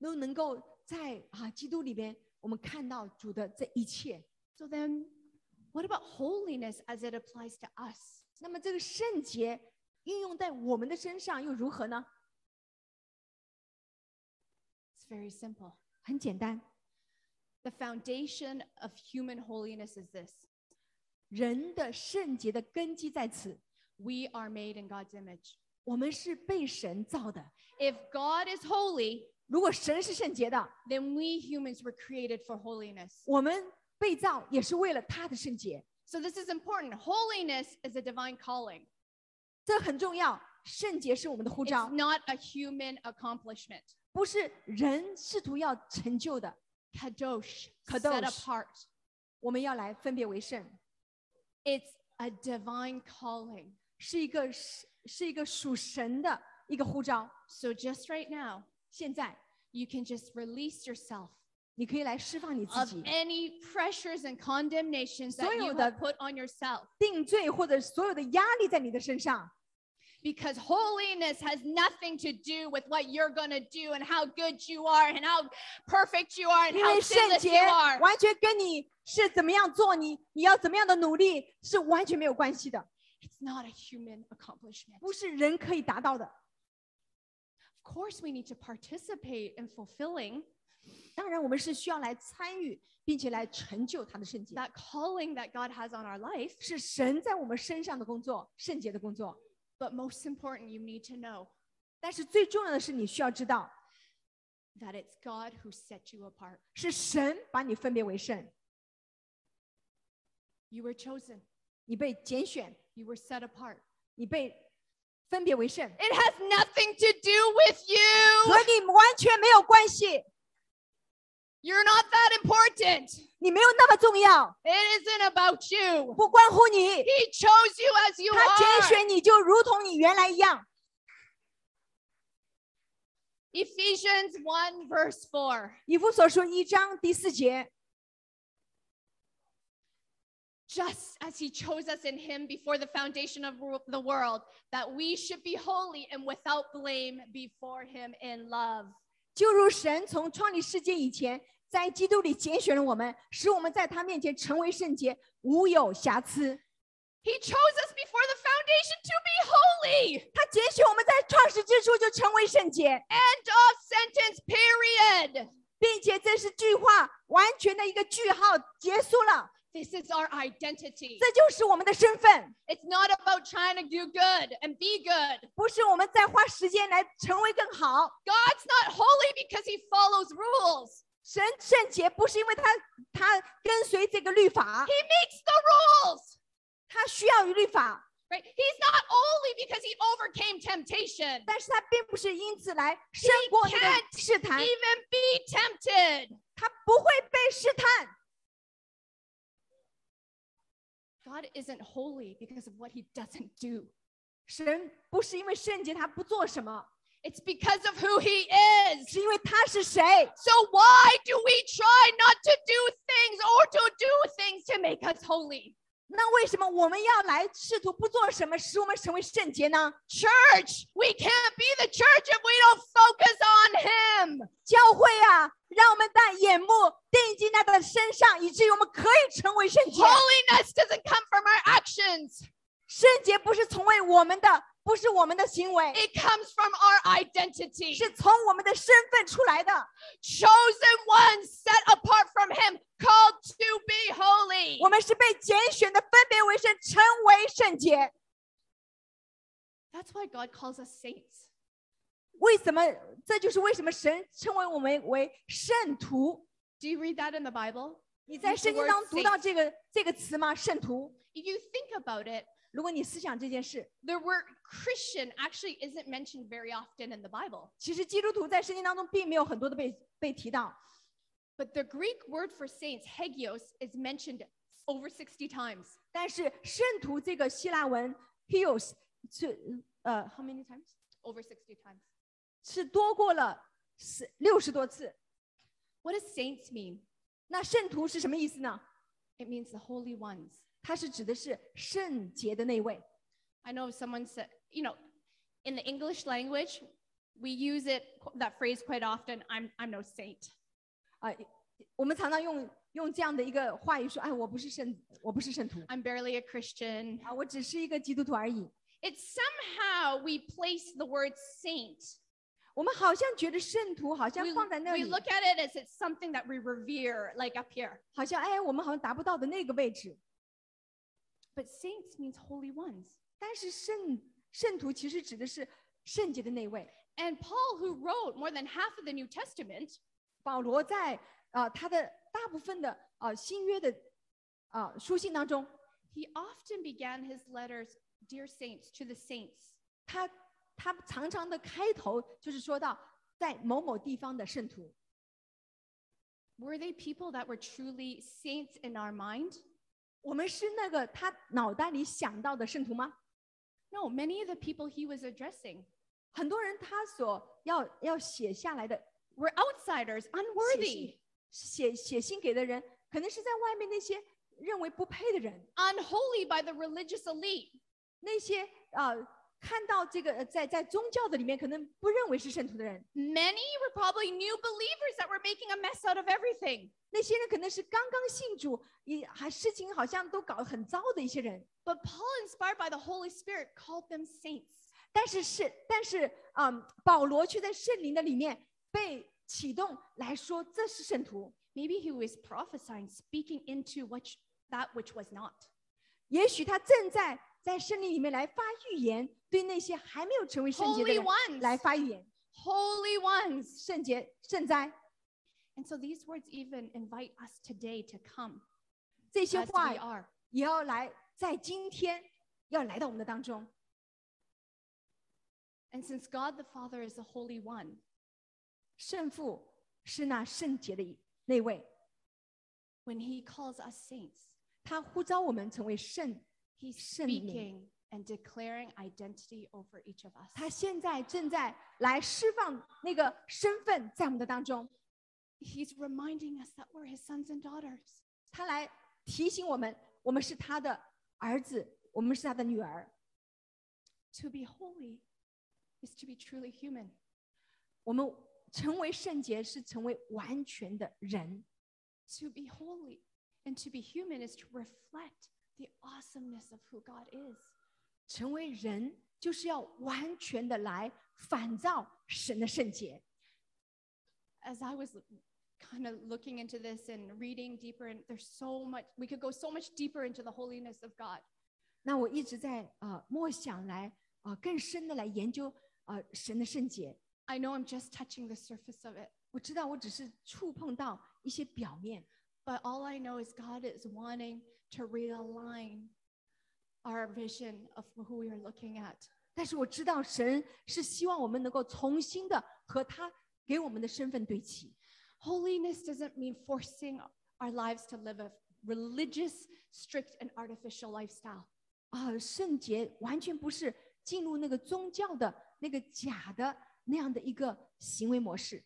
都能够在啊基督里边，我们看到主的这一切。 So, then what about holiness as it applies to us? 那么这个圣洁应用在我们的身上又如何呢？ It's very simple. 很简单， The foundation of human holiness is this 人的圣洁的根基在此。 we are made in God's image. 我们是被神造的。 If God is holy, 如果神是圣洁的， then we humans were created for holiness. 我们 被造也是为了他的圣洁， So, this is important. Holiness is a divine calling, 这很重要。圣洁是我们的呼 it's 召， not a human accomplishment. 不是人试图要成就的。 Kadosh, set Kadosh. apart. 我们要来分别为圣， It's a divine calling. 是一个是是一个属神的一个呼召。 So, just right now, 现在 you can just release yourself 你可以来释放你自 of 己， any pressures and condemnations that you 所有的- have put on yourself. 定罪或者所有的压力在你的身上， Because holiness has nothing to do with what you're going to do and how good you are and how perfect you are and 因 how 为圣 sinless 洁 you are. 完全跟你是怎么样做，你你要怎么样的努力是完全没有关系的， It's not a human accomplishment. 不是人可以达到的。 Of course, we need to participate in fulfilling 当然，我们是需要来参与，并且来成就他的圣洁， that calling that God has on our life. 是神在我们身上的工作，圣洁的工作。 But most important, you need to know 但是最重要的是，你需要知道， that it's God who set you apart. 是神把你分别为圣。 You were chosen. 你被拣选， You were set apart. 你被分别为圣， It has nothing to do with you. 和你完全没有关系， You're not that important. 你没有那么重要， It isn't about you. 不关乎你。 He chose you as you 他拣 are. 选你就如同你原来一样。 Ephesians 1, verse 4. 以弗所书一章第四节， Just as he chose us in him before the foundation of wo- the world, that we should be holy and without blame before him in love. 就如神从创立世界以前，在基督里拣选了我们，使我们在他面前成为圣洁，无有瑕疵。He chose us before the foundation to be holy. 他拣选我们在创始之初就成为圣洁，End of sentence, period. 并且这是句话完全的一个句号，结束了。This is our identity. 这就是我们的身份， It's not about trying to do good and be good. 不是我们在花时间来成为更好。 God's not holy because he follows rules. 神圣洁不是因为他他跟随这个律法 He，makes the rules. 他需要于律法， Right? He's not holy because he overcame temptation. 但是他并不是因此来胜过那个 can't 试探， Even be tempted. 他不会被试探。 God isn't holy because of what he doesn't do. 神不是因为圣洁他不做什么， It's because of who he is. 是因为他是谁。 So why do we try not to do things or to do things to make us holy? 那为什么我们要来试图不做什么，使我们成为圣洁呢？Church, we can't be the church if we don't focus on him. 教会啊，让我们把眼目定睛在他的身上，以至于我们可以成为圣洁。Holiness doesn't come from our actions. 圣洁不是从为我们的，不是我们的行为， It comes from our identity. 是从我们的身份出来的。 Chosen ones set apart from him, called to be holy. 我们是被拣选的，分别为圣，成为圣洁。 That's why God calls us saints. 为什么？这就是为什么神称为我们为圣徒。 Do you read that in the Bible? 你在 Use the 圣经 word 当中读到 saint. 这个这个词吗？圣徒。 If you think about it, 如果你思想这件事， the word Christian actually isn't mentioned very often in the Bible. 其实基督徒在圣经当中并没有很多的被被提到， But the Greek word for saints, hagios, is mentioned over 60 times. 但是圣徒这个希腊文 heos 是呃 how many times over 60 times. 是多过了十六十多次。 What does saints mean? 那圣徒是什么意思呢？ It means the holy ones. 它是指的是圣洁的那位。 I know someone said, you know, in the English language, we use it that phrase quite often. I'm I'm no saint. 啊、我们常常用用这样的一个话语说：“哎，我不是圣，我不是圣徒 I'm barely a Christian. 啊，我只是一个基督徒而已。 It's somehow we place the word saint. ”我们好像觉得圣徒好像 We, 放在那 we 里， look at it as it's something that we revere, like up here. 好像哎，我们好像达不到的那个位置。 But saints means holy ones. 但是圣圣徒其实指的是圣洁的那位。 And Paul, who wrote more than half of the New Testament, 保罗在啊、呃他的大部分的啊、呃新约的啊、呃书信当中， he often began his letters, Dear saints, to the saints. 他他常常的开头就是说到在某某地方的圣徒， Were they people that were truly saints in our mind? 我们是那个他脑袋里想到的圣徒吗？ No, many of the people he was addressing 很多人他所要要写下来的 were outsiders, unworthy, 写写信给的人，可能是在外面那些认为不配的人， unholy by the religious elite. 那些呃 看到这个呃在在宗教的里面可能不认为是圣徒的人， Many were probably new believers that were making a mess out of everything. 那些人可能是刚刚信主，也还事情好像都搞得很糟的一些人。 But Paul, inspired by the Holy Spirit, called them saints. 但是是，但是，嗯，保罗却在圣灵的里面被启动来说，这是圣徒。 Maybe he was prophesying, speaking into which, that which was not. 也许他正在 在圣灵里面来发预言，对那些还没有成为圣洁的 Holy 人 ones. 来发预言， Holy ones. 圣洁圣哉。 And so these words even invite us today to come 这些 as 话 we are. 也要来在今天要来到我们的当中。 And since God the Father is the Holy One, 圣父是那圣洁的一那位， when He calls us saints, 他呼召我们成为圣。 He's Send me. speaking and declaring identity over each of us. 他现在正在来释放那个身份在我们的当中， He's reminding us that we're His sons and daughters. 他来提醒我们，我们是他的儿子，我们是他的女儿。 To be holy is to be truly human. 我们成为圣洁是成为完全的人。 To be holy and to be human is to reflect the awesomeness of who God is. 成为人就是要完全的来反照神的圣洁。 As I was kind of looking into this and reading deeper, and there's so much, we could go so much deeper into the holiness of God. 那我一直在呃默想来呃更深的来研究呃神的圣洁。 I know I'm just touching the surface of it, 我知道我只是触碰到一些表面， but all I know is God is wanting to realign our vision of who we are looking at. 但是我知道神是希望我们能够重新的和他给我们的身份对齐。 Holiness doesn't mean forcing our lives to live a religious, strict, and artificial lifestyle. 啊，圣洁完全不是进入那个宗教的那个假的那样的一个行为模式，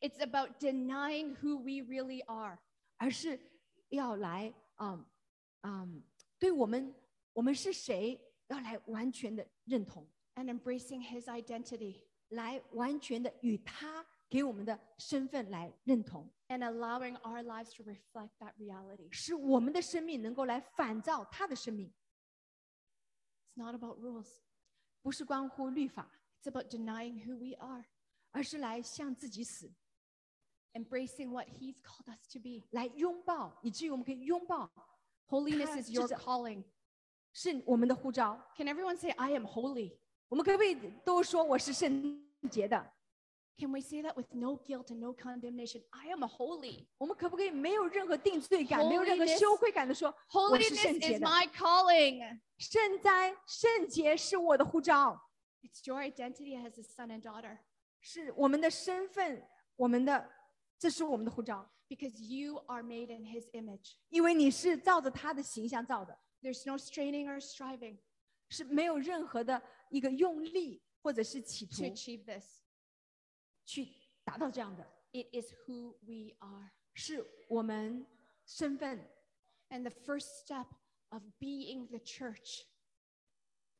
It's about denying who we really are. 而是要来嗯 嗯，对我们我们是谁要来完全的认同， and embracing his identity 来完全的与他给我们的身份来认同， and allowing our lives to reflect that reality. 使我们的生命能够来反照他的生命， It's not about rules, 不是关乎律法， it's about denying who we are, 而是来向自己死， embracing what he's called us to be. 来拥抱，以至于我们可以拥抱 Holiness Ka- is your 就是- calling. 是我们的呼召。 Can everyone say, I am holy? 我们可不可以都说我是圣洁的？ Can we say that with no guilt and no condemnation? I am a holy. 我们可不可以没有任何定罪感、没有任何 Holiness- 羞愧感的说，我是 Holiness 圣洁 is 的？ my calling. 圣哉、圣洁是我的呼召， It's your identity as a son and daughter 是我们的身份，我们的，这是我们的呼召， because you are made in his image. 因为你是照着他的形象造的， There's no straining or striving 是没有任何的一个用力或者是企 to 图 achieve this. 去达到这样的， It is who we are. 是我们身份， And the first step of being the church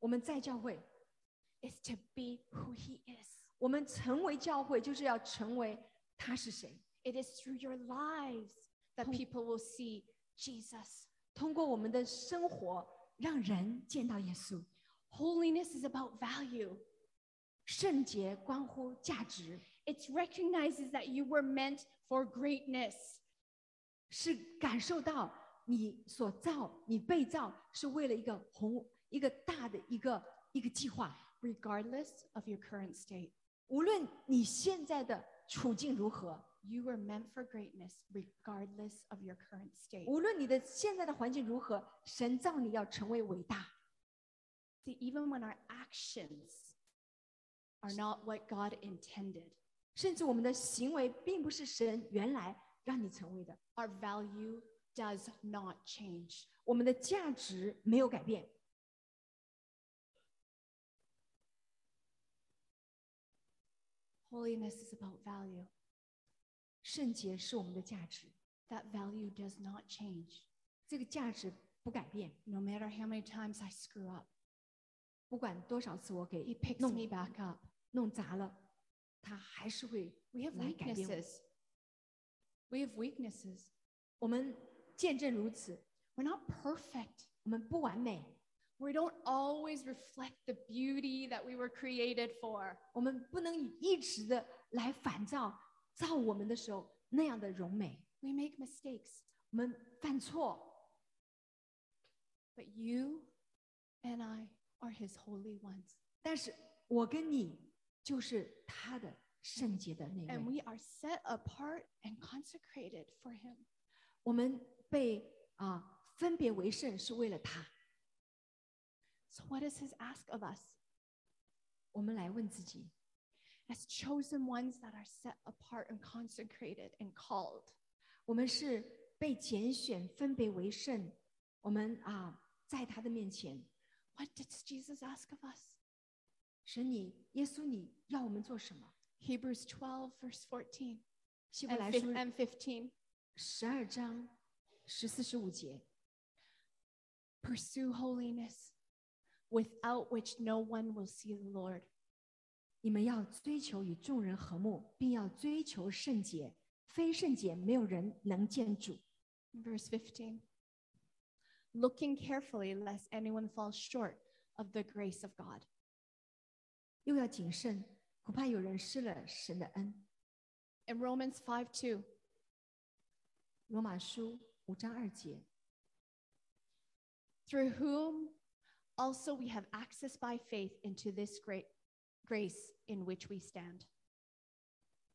我们在教会， is to be who he is. 我们成为教会，就是要成为他是谁。 It is through your lives that Thông- people will see Jesus. 通过我们的生活，让人见到耶稣。 Holiness is about value. 圣洁关乎价值， It recognizes that you were meant for greatness. 是感受到你所造、你被造是为了一个宏、一个大的一个一个计划。 Regardless of your current state, 无论你现在的处境如何， you were meant for greatness, regardless of your current state. 无论你的现在的环境如何，神造你要成为伟大。 See, even when our actions are not what God intended, 甚至我们的行为并不是神原来让你成为的， our value does not change. 我们的价值没有改变。 Holiness is about value. 圣洁是我们的价值， That value does not change. 这个价值不改变。 No matter how many times I screw up, 不管多少次我 He 给 picks 弄 me back up. 弄砸了，他还是会 We have 来改变我。 weaknesses. We have weaknesses. 我们见证如此， We're not perfect. 我们不完美， We don't always reflect the beauty that we were created for. 我们不能一直的来反照 造我们的时候那样的荣美。 We make mistakes. 我们犯错， But you and I are His holy ones. 但是我跟你就是他的圣洁的那 And 位。 we are set apart and consecrated for Him. 我们被啊、 分别为圣是为了他。 So, what does His ask of us? 我们来问自己， As chosen ones that are set apart and consecrated and called, 我们是被拣选、分别为圣，我们啊，在他的面前， what does Jesus ask of us? 神你耶稣你要我们做什么？ Hebrews 12, verse 14希伯 and 来 fif- 书 and 15. 十二章十四十五节， Pursue holiness, without which no one will see the Lord. 你们要追求与众人和睦，并要追求圣洁，非圣洁没有人能见主。 Verse 15. Looking carefully lest anyone falls short of the grace of God. 又要谨慎，恐怕有人失了神的恩。 In Romans 5 2, 罗马书五章二节， through whom also we have access by faith into this great grace in which we stand.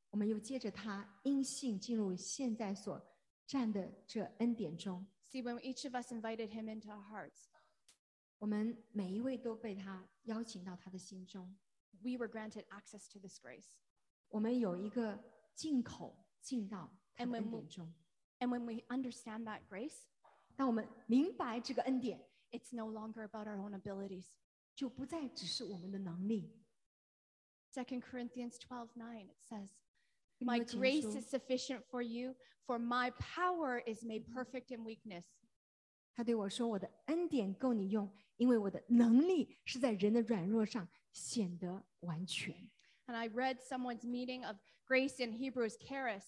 我们又接着他因信进入现在所站的这恩典中。 See, when each of us invited him into our hearts, 我们每一位都被他邀请到他的心中。 we were granted access to this grace. 我们有一个进口进到他 And 的 when 恩 we- 典中。 And when we understand that grace, 当我们明白这个恩典， it's no longer about our own abilities. 就不再只是我们的能力。 2 Corinthians 12 9, it says, 哥林 My 多前 grace 书 is sufficient for you, for my power is made perfect in weakness. 他对我说：“我的恩典够你用，因为我的能力是在人的软弱上显得完全。 And I read someone's meaning of grace in Hebrews, charis.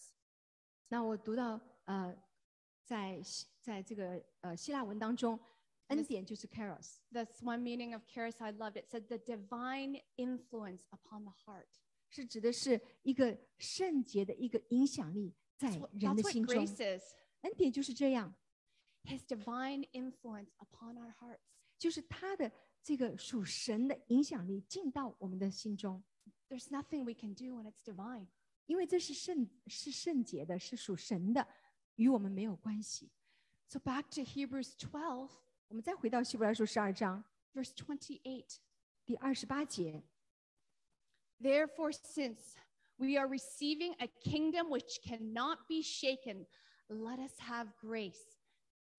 ”那我读到呃，在希在这个呃希腊文当中， 恩 This- 典就是 charos， That's one meaning of charis I loved. It said the divine influence upon the heart. 是指的是一个圣洁的一个影响力在 That's what, 人 that's 的 what 心中。 grace is. 恩典就是这样， His divine influence upon our hearts. 就是他的这个属神的影响力进到我们的心中， There's nothing we can do when it's divine. 因为这是圣是圣洁的，是属神的，与我们没有关系。 So back to Hebrews 12, 我们再回到希伯来书十二章 verse 28. 第二十八节， Therefore, since we are receiving a kingdom which cannot be shaken, let us have grace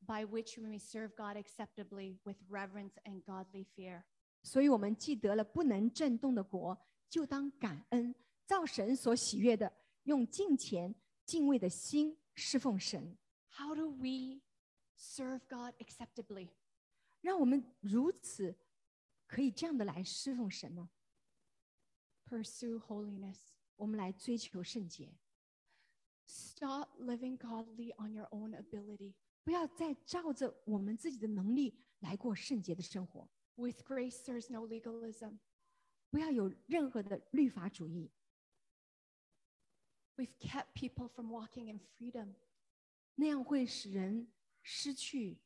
by which we may serve God acceptably with reverence and godly fear. 所以我们既得了不能震动的国，就当感恩，照神所喜悦的，用敬虔敬畏的心侍奉神。 How do we serve God acceptably? 让我们如此可以这样的来侍奉神呢？ Pursue holiness. 我们来追求圣洁， Stop living godly on your own ability. 不要再照着我们自己的能力来过圣洁的生活， With grace, there's no legalism. 不要有任何的律法主义。 We've kept people from walking in freedom. 那样会使人 失去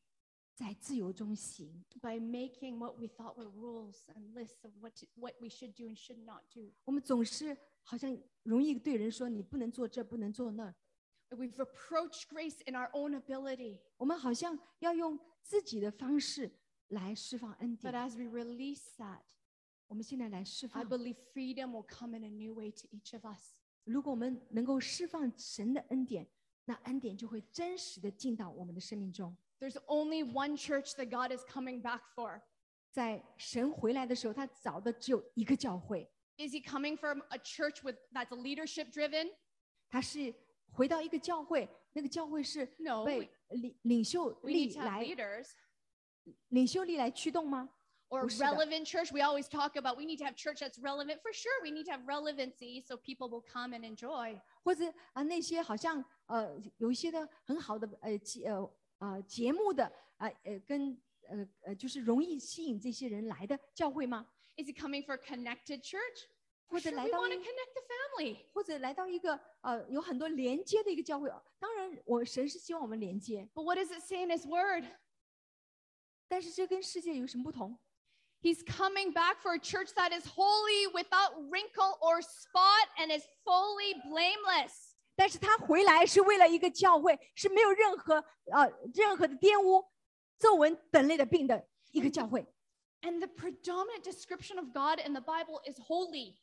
在自由中行。 by making what we thought were rules and lists of what to, what we should do and should not do. 我们总是好像容易对人说你不能做这，不能做那。 We've approached grace in our own ability. 我们好像要用自己的方式来释放恩 But 典。 as we release that, 我们现在来释 I 放。 believe freedom will come in a new way to each of us. 如果我们能够释放神的恩典， 那恩典就会真实的进到我们的生命中。 There's only one church that God is coming back for. 在神回来的时候，他找的只有一个教会， Is he coming from a church with that's leadership driven? 他是回到一个教会，那个教会是 No, 被领领袖 We need 力 to have 来 leaders. 领袖力来驱动吗？ Or 不是的。 relevant church. We always talk about we need to have church that's relevant. For sure, we need to have relevancy so people will come and enjoy. 或者啊那些好像 呃有一些的很好的呃节呃呃节目的啊呃跟呃呃就是容易吸引这些人来的教会吗？ Is he coming for a connected church? For 或者 sure, 来 we 到 want to 一 connect the family. 或者来到一个呃有很多连接的一个教会？当然，我神是希望我们连接， But what does it say in his word? 但是这跟世界有什么不同？ He's coming back for a church that is holy, without wrinkle or spot, and is fully blameless. 但是他回来是为了一个教会，是没有任何呃任何的玷污， 皱纹等类的病的一个教会。 And the predominant description of God in the Bible is holy.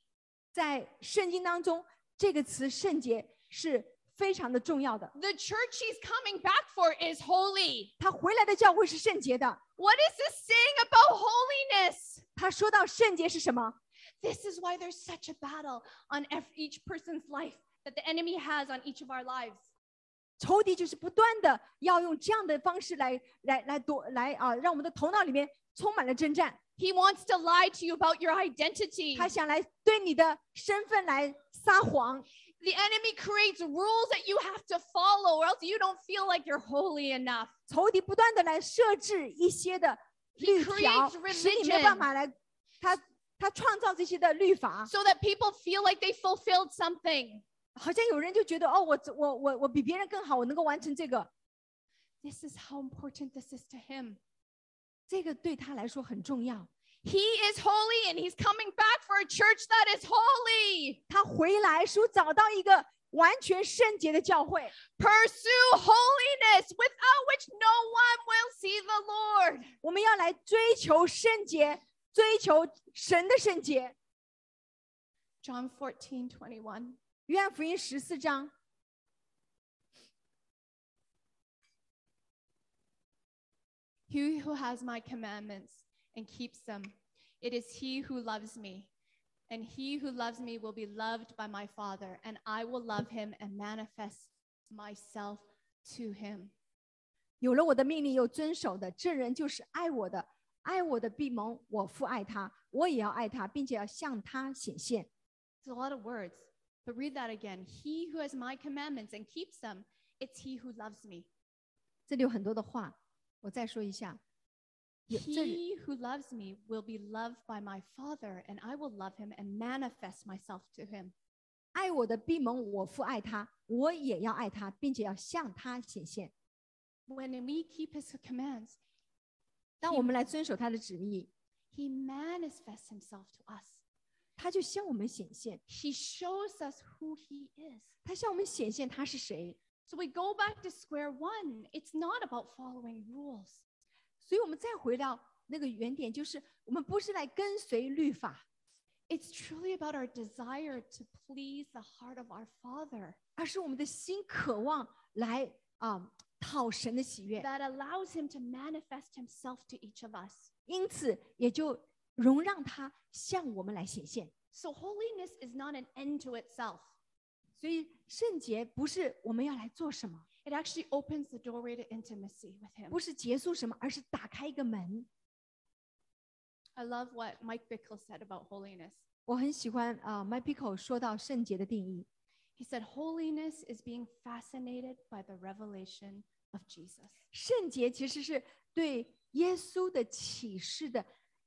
在圣经当中，这个词“圣洁”是非常的重要的。 The church he's coming back for is holy. 他回来的教会是圣洁的。 What is this saying about holiness? 他说到圣洁是什么？ This is why there's such a battle on ev- each person's life that the enemy has on each of our lives. 仇敌就是不断的要用这样的方式来来来夺来啊，让我们的头脑里面充满了征战。 He wants to lie to you about your identity. 他想来对你的身份来撒谎。 The enemy creates rules that you have to follow, or else you don't feel like you're holy enough. 仇敌不断的来设置一些的 He 律条 creates，使你没有办 religion 法来，他他创造这些的律法， so that people feel like they fulfilled something. 好像有人就觉得哦，我我我我比别人更好，我能够完成这个， This is how important this is to him. 这个对他来说很重要。 He is holy and he's coming back for a church that is holy. 他回来说找到一个完全圣洁的教会， Pursue holiness without which no one will see the Lord. 我们要来追求圣洁，追求神的圣洁。 John 14, 21. 约翰福音十四章， He who has my commandments and keeps them, it is he who loves me. And he who loves me will be loved by my Father, and I will love him and manifest myself to him. 有了我的命令又遵守的，这人就是爱我的。爱我的必蒙我父爱他，我也要爱他，并且要向他显现。 It's a lot of words, but read that again. He who has my commandments and keeps them, it's he who loves me. 这里有很多的话，我再说一下。有这里 He who loves me will be loved by my Father, and I will love him and manifest myself to him. 爱我的必蒙我父爱他，我也要爱他，并且要向他显现。 When we keep his commands, 当我们来遵守他的旨意， he manifests himself to us. 他就向我们显现， He shows us who he is. 他向我们显现他是谁。 So we go back to square one. It's not about following rules. 所以，我们再回到那个原点，就是我们不是来跟随律法， It's truly about our desire to please the heart of our Father 而是我们的心渴望来啊、讨神的喜悦。 that allows him to manifest himself to each of us. 因此，也就 容让他向我们来显现。 So holiness is not an end to itself. 所以，圣洁不是我们要来做什么， It actually opens the doorway to intimacy with him. 不是结束什么，而是打开一个门。 I love what Mike Bickle said about holiness. 我很喜欢啊、m y Pico 说到圣洁的定义， He said, Holiness is being fascinated by the revelation of Jesus. 圣洁其实是对耶稣的启示的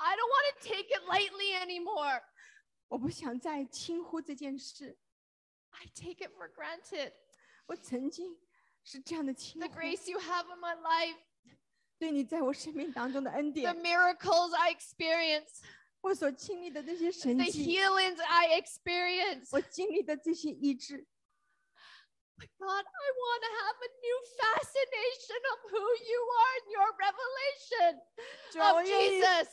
I don't want to take it lightly anymore. 我不想再轻忽这件事。 I take it for granted. 我曾经是这样的轻 The 忽， grace you have in my life, 对你在我生命当中的恩 the 典， miracles I experience, 我所经历的这些神 the 迹， healings I experience. 我经历的这些医治， But God, I want to have a new fascination of who you are and your revelation 主啊，我 of 愿意 Jesus.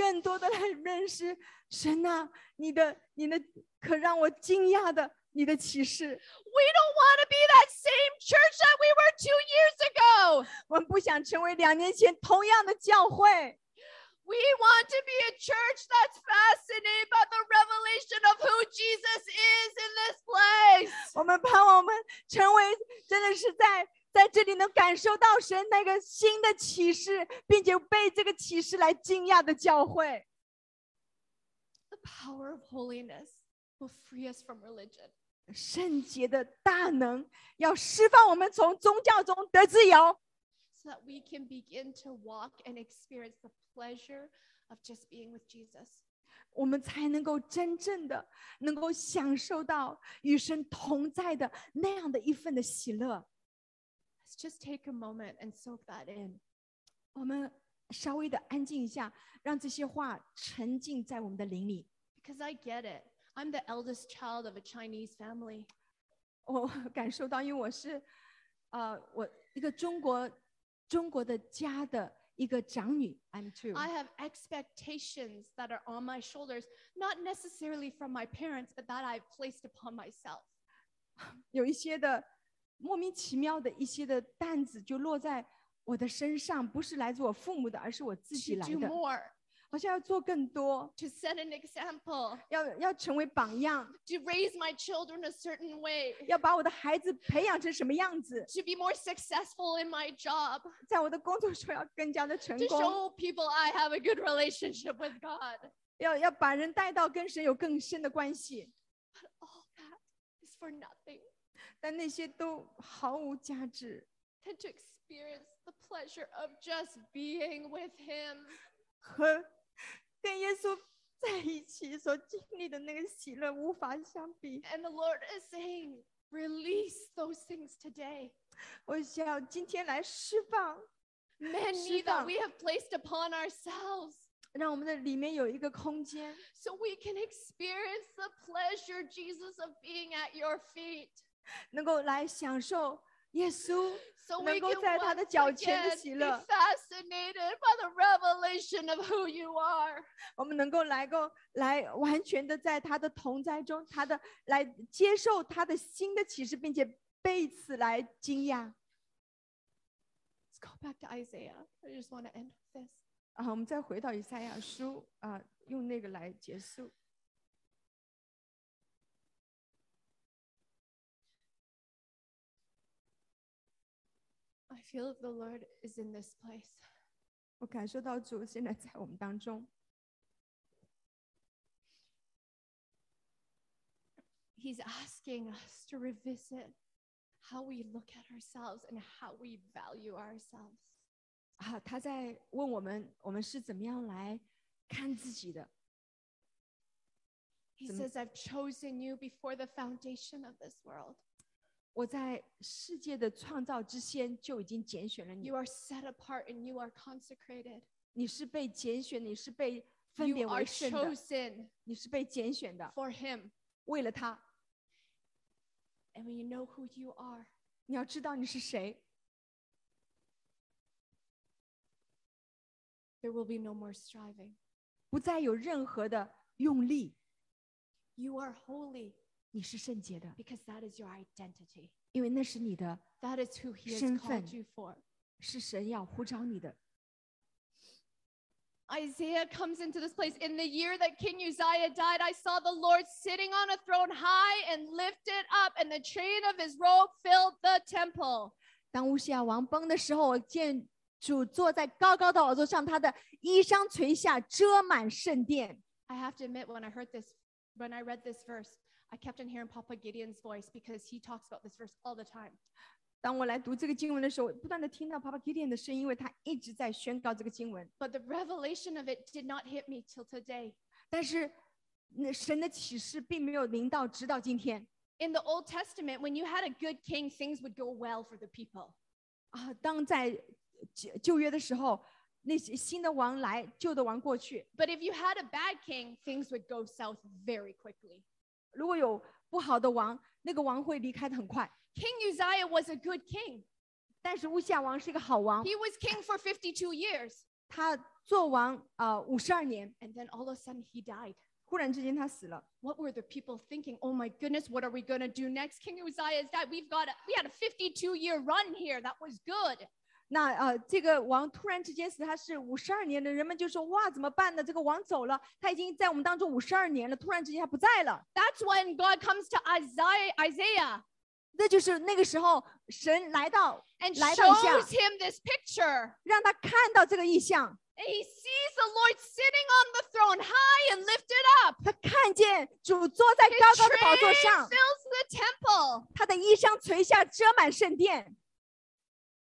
更多的来认识神呐、你的你的可让我惊讶的你的启示。 We don't want to be that same church that we were two years ago. 我们不想成为两年前同样的教会， We want to be a church that's fascinated by the revelation of who Jesus is in this place. 我们盼望我们成为真的是在 在这里能感受到神那个新的启示，并且被这个启示来惊讶的教会。 The power of holiness will free us from religion. 圣洁的大能要释放我们从宗教中得自由。 so that we can begin to walk and experience the pleasure of just being with Jesus. 我们才能够真正的能够享受到与神同在的那样的一份的喜乐。 Let's just take a moment and soak that in. 我们稍微的安静一下，让这些话沉浸在我们的灵里。 Because I get it. I'm the eldest child of a Chinese family. 我感受到，因为我是，呃，我一个中国中国的家的一个长女，I'm too。 I have expectations that are on my shoulders, not necessarily from my parents, but that I've placed upon myself. 有一些的 莫名其妙的一些的担子就落在我的身上，不是来自我父母的，而是我自己 To 来 do 的。 more, 好像要做更多， to set an example, 要要成为榜样， to raise my children a certain way, 要把我的孩子培养成什么样子， to be more successful in my job, 在我的工作中要更加的成 to 功， show people I have a good relationship with God. 要要把人带到跟神有更深的关系。 But all that is for nothing 但那些都毫无价值， than to experience the pleasure of just being with Him. 和跟耶稣在一起所经历的那个喜乐无法相比。 And the Lord is saying, release those things today. 我想今天来释放， Many that 放。 we have placed upon ourselves. 让我们的里面有一个空间， so we can experience the pleasure, Jesus, of being at your feet. 能够来享受耶稣 So 能 we 够 can 在他的 once 脚前的 again 喜 be 乐。 fascinated by the revelation of who you are. 我们能够来够来完全的在他的同在中，他的来接受他的新的启示，并且被此来惊讶。 Let's go back to Isaiah. I just want to end with this. 啊，我们再回到以赛亚书啊，用那个来结束。 I feel the Lord is in this place. 我感受到主现在在我们当中， He's asking us to revisit how we look at ourselves and how we value ourselves. 啊，他在问我们，我们是怎么样来看自己的。 He Zum- says, I've chosen you before the foundation of this world. 我在世界的创造之先就已经拣选了你 You，are set apart and you are consecrated. 你是被拣选，你是被分 You 别 are 为圣的， chosen 你是被拣选的， for Him. 为了他， And when you know who you are, 你要知道你是谁， there will be no more striving. 不再有任何的用力， You are holy 你是圣洁的， because that is your identity. 因为那是你的， That is who He has 身 called 份。 you for. 是神要呼召你的。 Isaiah comes into this place. In the year that King Uzziah died, I saw the Lord sitting on a throne high and lifted up, and the train of his robe filled the temple. 当乌西亚王崩的时候，我见主坐在高高的宝座上，他的衣裳垂下，遮满圣殿。 I have to admit, when I heard this, when I read this verse, I kept on hearing Papa Gideon's voice because he talks about this verse all the time. 当我来读这个经文的时候，我不断的听到 Papa Gideon 的声音，因为他一直在宣告这个经文。 But the revelation of it did not hit me till today. 但是，那神的启示并没有临到，直到今天 In the Old Testament, when you had a good king, things would go well for the people. 啊。当在旧旧约的时候，那些新的王来，旧的王过去， But if you had a bad king, things would go south very quickly. 如果有不好的王，那个王会离开的很快。 King Uzziah was a good king. 但是乌西亚王是一个好王， He was king for 52 years. 他做王啊五十二年， And then all of a sudden he died. 忽然之间他死了。 What were the people thinking? Oh my goodness, what are we going to do next? King Uzziah is died. We've got a, we had a 52 year run here. That was good. 那呃，这个王突然之间死，他是五十二年的，人们就说哇，怎么办呢？这个王走了，他已经在我们当中五十二年了，突然之间他不在了。That's when God comes to Isaiah, Isaiah 那就是那个时候，神来到，and 来到一下。shows him this picture. 让他看到这个意象，And he sees the Lord sitting on the throne high and lifted up. 他看见主坐在高高的宝座上，fills the temple. 他的衣裳垂下，遮满圣殿。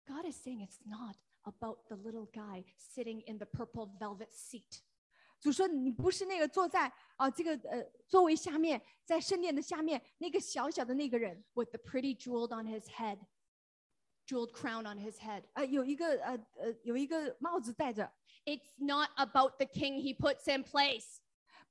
God is saying it's not about the little guy sitting in the purple velvet seat. 主说你不是那个坐在啊、这个呃座位下面，在圣殿的下面那个小小的那个人， with the pretty jeweled on his head, jeweled crown on his head. 呃有一个呃呃有一个帽子戴着， It's not about the king he puts in place.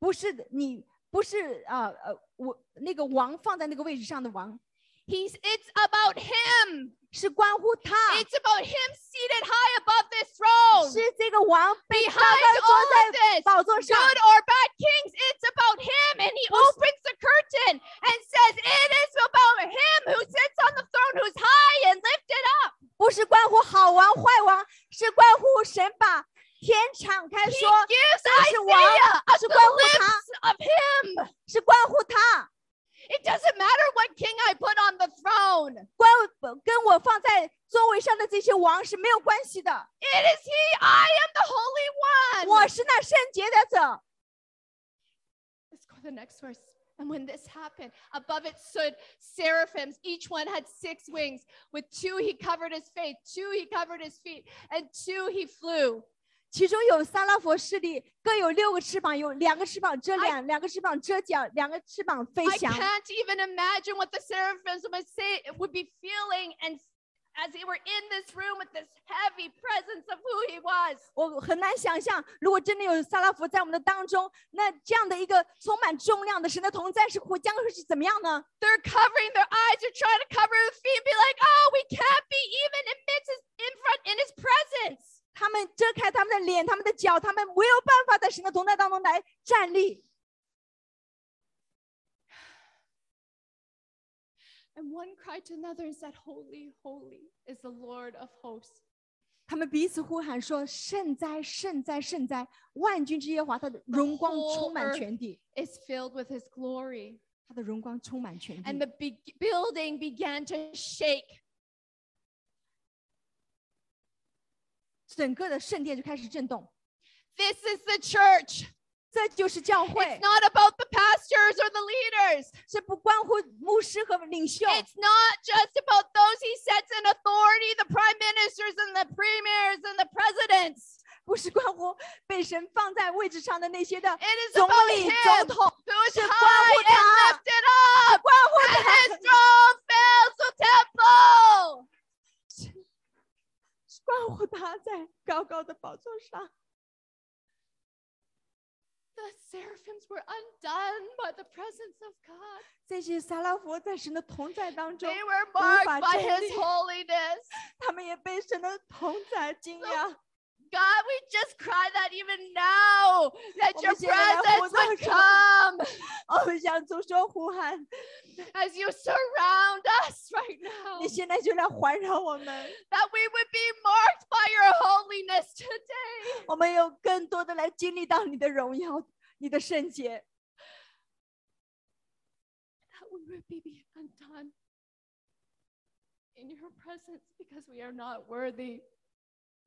不是的你不是啊呃我那个王放在那个位置上的王， He's it's about him. 是关乎他， It's about him seated high above this throne. 是这个王被高 Behind 高 all 坐 of 在 this, 宝座上。 good or bad kings, it's about him. And he opens the curtain and says, It is about him who sits on the throne, who's high and lifted up. 不是关乎好王坏王，是关乎神把天敞开 He 说， gives 这是王 Isaiah of 是 the 关乎他， lips of him. 是关乎他， It doesn't matter what king I put on the throne. 关跟我放在座位上的这些王是没有关系的。 It is he. I am the Holy One. 我是那圣洁的者。 Let's go to the next verse. And when this happened, above it stood seraphims. Each one had six wings. With two, he covered his face, two, he covered his feet, and two, he flew. 其中有撒拉佛势力，各有六个翅膀，有两个翅膀遮 I- 脸，两个翅膀遮脚，两个翅膀飞 I 翔。 can't even imagine what the seraphims would say would be feeling and as they were in this room with this heavy presence of who he was. 我很难想象，如果真的有撒拉佛在我们的当中，那这样的一个充满重量的神的同在是会将会是怎么样呢？ They're covering their eyes, they're trying to cover their feet, be like, oh, we can't be even amidst his in front in his presence. 他们遮开他们的脸，他们的脚，他们没有办法在神的同在当中来站立。And one cried to another and said, Holy, holy is the Lord of hosts. 他们彼此呼喊说：“圣哉，圣哉，圣哉！万军之耶和华，他的荣光充满全地，Is filled with his glory. 他的荣光充满全地 And。the be- building began to shake. 整个的圣殿就开始震动。 This is the church. 这就是教会 It's，not about the pastors or the leaders. 这不关乎牧师和领袖， It's not just about those he sets in authority, the prime ministers and the premiers and the presidents. 不是关乎被神放在位置上的那些的 It is 总 about 理、 him 总统， who is 是关 high 乎 and 他， lifted up. 关乎 And 他 关乎他在高高的宝座上。 The seraphims were undone by the presence of God. 这些撒拉佛在神的同在当中 They，were 法 marked by 站 his 立 holiness. 他们也被神的同在惊讶。 God, we just cry that even now that 我 your 们现在来 presence 呼召 would 主 come 我们向主说呼喊， as you surround us right now. 你现在就来环绕我们， That we would be marked by your holiness today. 我们有更多的来经历到你的荣耀、你的圣洁， That we would be undone in your presence because we are not worthy.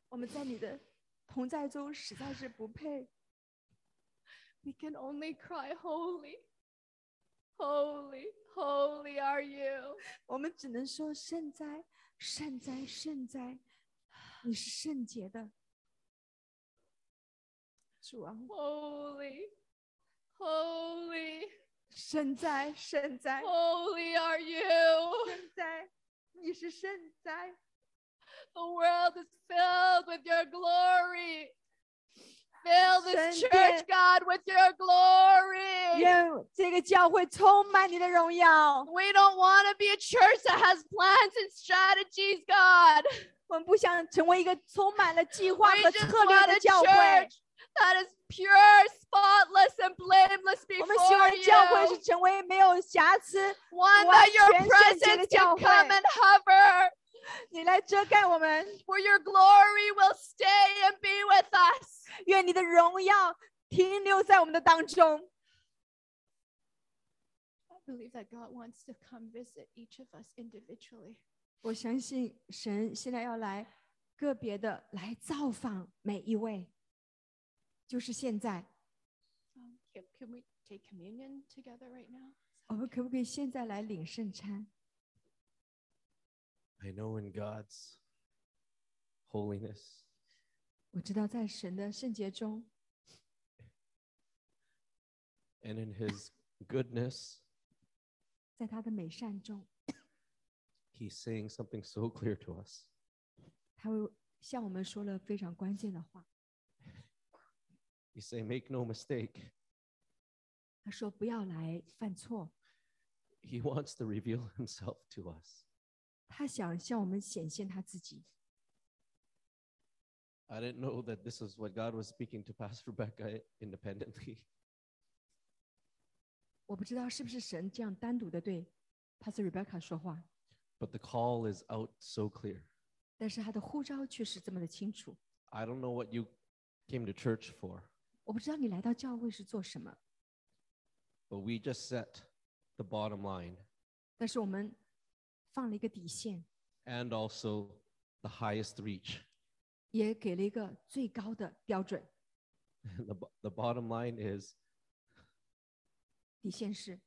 我们在你的同在中实在是不配。 We can only cry, Holy, holy, holy are you. 我们只能说圣哉，圣哉，圣哉，你是圣洁的，主啊， Holy, holy, 圣哉，圣哉， holy are you. 圣哉，你是圣哉。 The world is filled with your glory. Fill this Send church, it. God, with your glory. 愿这个教会充满你的荣耀。 We don't want to be a church that has plans and strategies, God. 我们不想成为一个充满了计划 We 和 just 策略 want 的 a 教会。 church that is pure, spotless, and blameless 我们希 before 望教会是 you. 成为没有瑕疵， One 完 that your 全圣洁的 presence 教 can 会。 come and hover, 你来遮盖我们。 where your glory will stay and be with us. 愿你的荣耀停留在我们的当中。 I believe that God wants to come visit each of us individually. 我相信神现在要来个别的来造访每一位，就是现在。 Um, can, can we take communion together right now? 我们可不可以现在来领圣餐？ I know in God's holiness, 我知道在神的圣洁中， and in His goodness, 在他的美善中， He's saying something so clear to us. 他会向我们说了非常关键的话。 He's saying, Make no mistake, 他说：“不要来犯错。 He wants to reveal Himself to us. ” 他想向我们显现他自己。 I didn't know that this is what God was speaking to Pastor Rebecca independently. 我不知道是不是神这样单独的对 Pastor Rebecca 说话， But the call is out so clear. 但是他的呼召却是这么的清楚。 I don't know what you came to church for, 我不知道你来到教会是做什么， but we just set the bottom line 但是我们 放了一个底线， and also the highest reach. 也给了一个最高的标准。 the, bo- the bottom line is 底线是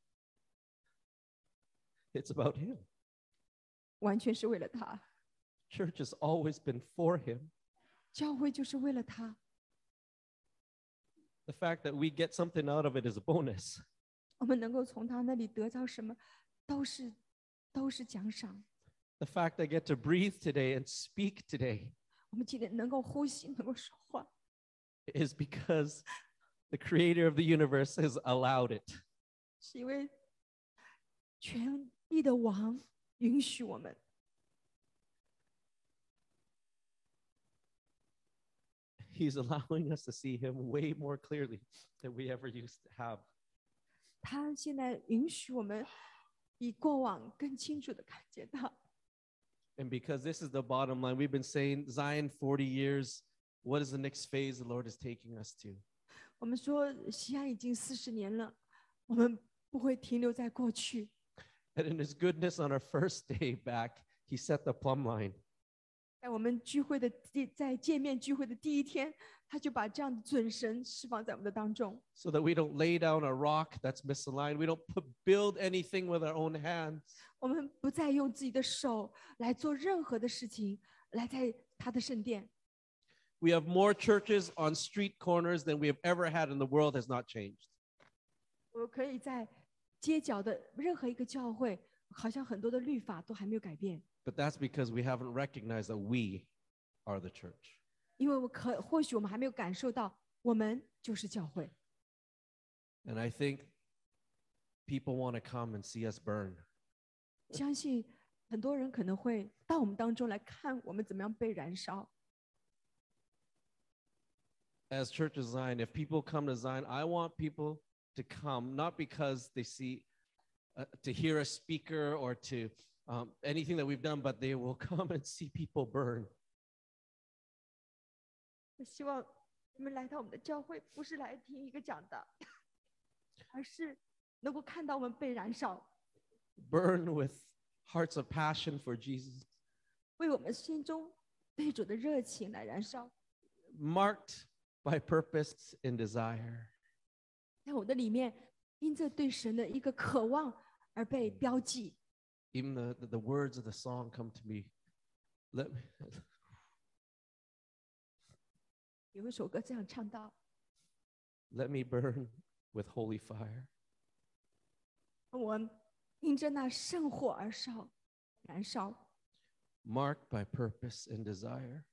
it's about Him. 完全是为了他， Church has always been for Him. 教会就是为了他。 The fact that we get something out of it is a bonus. 我们能够从他那里得到什么，都是 都是奖赏。 The fact I get to breathe today and speak today 我们今天能够呼吸，能够说话， is because the creator of the universe has allowed it. 是因为全地的王允许我们。 He's allowing us to see him way more clearly than we ever used to have. 他现在允许我们 比过往更清楚的看见他。 And because this is the bottom line, we've been saying Zion 40 years. What is the next phase the Lord is taking us to? 我们说西安已经四十年了，我们不会停留在过去。 And in his goodness, on our first day back, he set the plumb line. 在我们聚会的第，在见面聚会的第一天， 他就把这样的准神释放在我们的当中， so that we don't lay down a rock that's misaligned. We don't put, build anything with our own hands. 我们不再用自己的手来做任何的事情，来在他的圣殿。 We have more churches on street corners than we have ever had in the world has not changed. 我可以在街角的任何一个教会，好像很多的律法都还没有改变， But that's because we haven't recognized that we are the church. 因为我可或许我们还没有感受到，我们就是教会。 And I think people want to come and see us burn. 相信很多人可能会到我们当中来看我们怎么样被燃烧。 As Church of Zion, if people come to Zion, I want people to come not because they see, uh, to hear a speaker or to um, anything that we've done, but they will come and see people burn. 我希望你们来到我们的教会，不是来听一个讲的，而是能够看到我们被燃烧， burn with hearts of passion for Jesus, 为我们心中对主的热情来燃烧， marked by purpose and desire. 在我的里面，因着对神的一个渴望而被标记。 Even the, the, the words of the song come to me. Let me, 有一首歌这样唱到 let me burn with holy fire.：“ 我因着那圣火而烧，燃烧， marked by purpose and desire.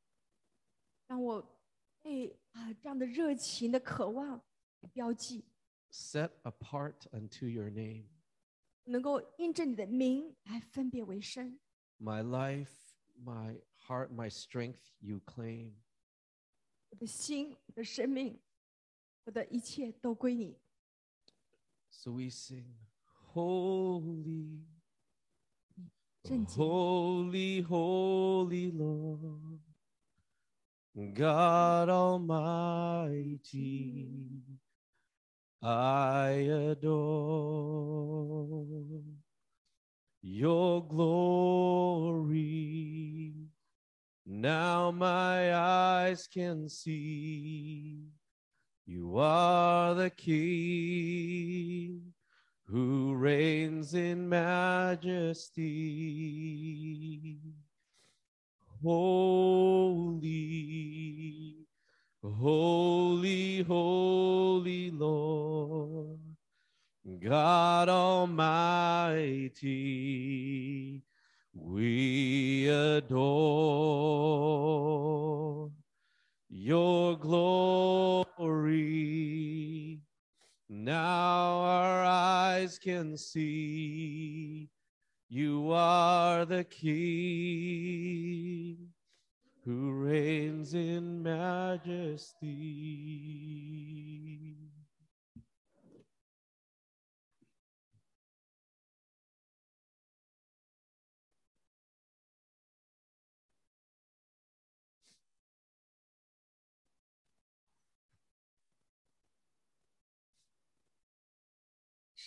让我被啊这样的热情的渴望标记， Set apart unto your name. 能够因着你的名来分别为圣。 My life, my heart, my strength, you claim. 我的心、我的生命、我的一切都归你。 So we sing, Holy, 圣洁 holy, holy Lord, God Almighty, I adore your glory. Now my eyes can see you are the King who reigns in majesty. Holy, Holy, holy Lord, God Almighty, we adore your glory. Now our eyes can see you are the King who reigns in majesty. “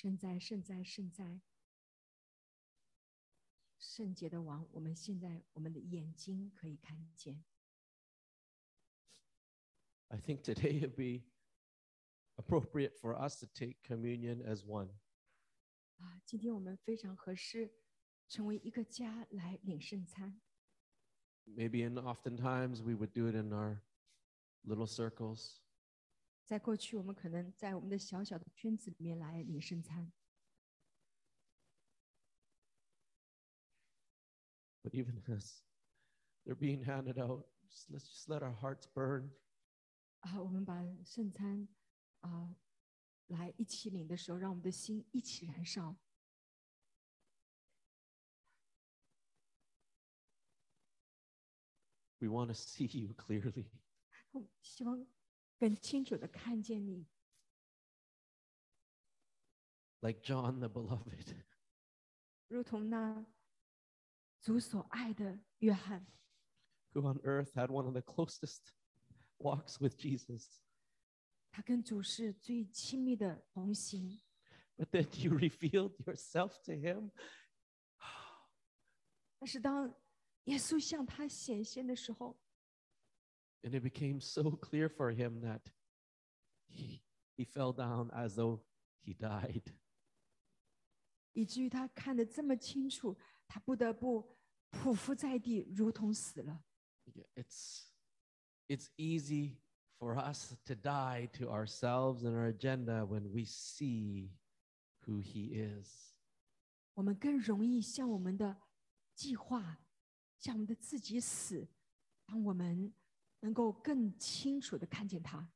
圣在，圣在，圣在，圣洁的王，我们现在我们的眼睛可以看见。 I think today it'd be appropriate for us to take communion as one. 啊，今天我们非常合适成为一个家来领圣餐。 Maybe and oftentimes we would do it in our little circles. 在过去，我们可能在我们的小小的圈子里面来领圣餐，But even as they're being handed out, just let's just let our hearts burn. 啊，我们把圣餐啊来一起领的时候，让我们的心一起燃烧。We want to see you clearly. 我希望更清楚的看见你， like John the beloved. 如同那主所爱的约翰， who on earth had one of the closest walks with Jesus. 他跟主是最亲密的同行。 But then you revealed yourself to him. 但是当耶稣向他显现的时候， And it became so clear for him that he, he fell down as though he died. 以至于他看得这么清楚，他不得不匍匐在地，如同死了。 Yeah, It's, it's easy for us to die to ourselves and our agenda when we see who he is. 我们更容易向我们的计划，向我们的自己死，当我们 能够更清楚的看见他。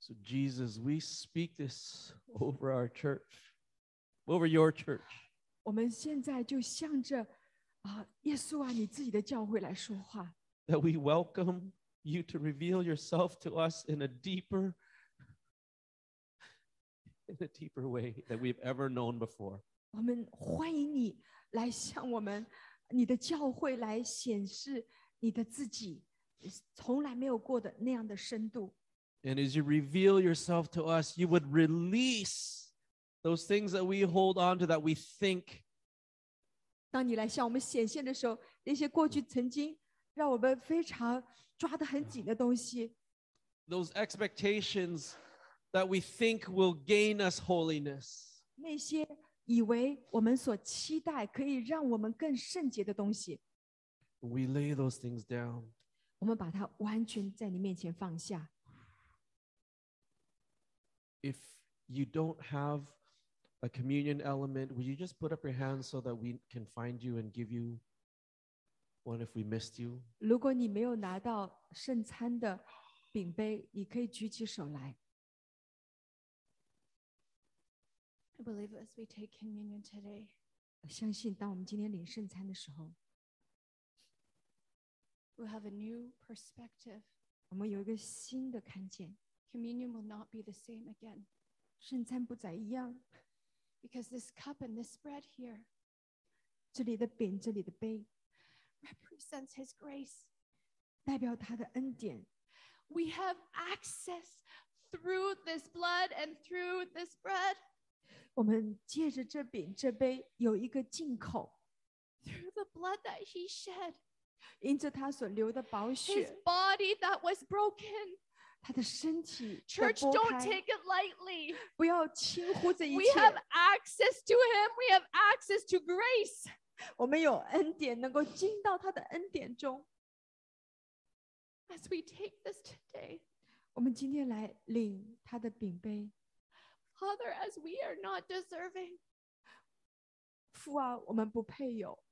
So, Jesus, we speak this over our church, over your church. 我们现在就向着啊，耶稣啊，你自己的教会来说话。 that we welcome you to reveal yourself to us in a deeper in a deeper way that we've ever known before 我们欢迎你来向我们你的教会来显示你的自己， 从来没有过的那样的深度。 and as you reveal yourself to us you would release those things that we hold on to that we think 当你来向我们显现的时候，那些过去曾经让我们非常抓得很紧的东西， those expectations that we think will gain us holiness 那些以为我们所期待可以让我们更圣洁的东西， we lay those things down 我们把它完全在你面前放下。 if you don't have a communion element would you just put up your hands so that we can find you and give you one if we missed you 如果你没有拿到圣餐的饼杯，你可以举起手来。 I believe as we take communion today, 相信当我们今天领圣餐的时候， we'll have a new perspective. 我们有一个新的看见， Communion will not be the same again 圣餐不再一样。 because this cup and this bread here 这里的饼，这里的杯， represents His grace. 代表他的恩典。 We have access through this blood and through this bread, 我们借着这饼这杯有一个进口， through the blood that He shed, 因着他所流的宝 His 血， body that was broken. 他的身体的 Church, 剥 don't 开 take it lightly. 不要轻忽这一 We 切。 have access to Him, we have access to grace. 我们有恩典，能够进到他的恩典中。 As we take this today, 我们今天来领他的饼杯， Father, as we are not deserving, 父啊，我们不配有， but it's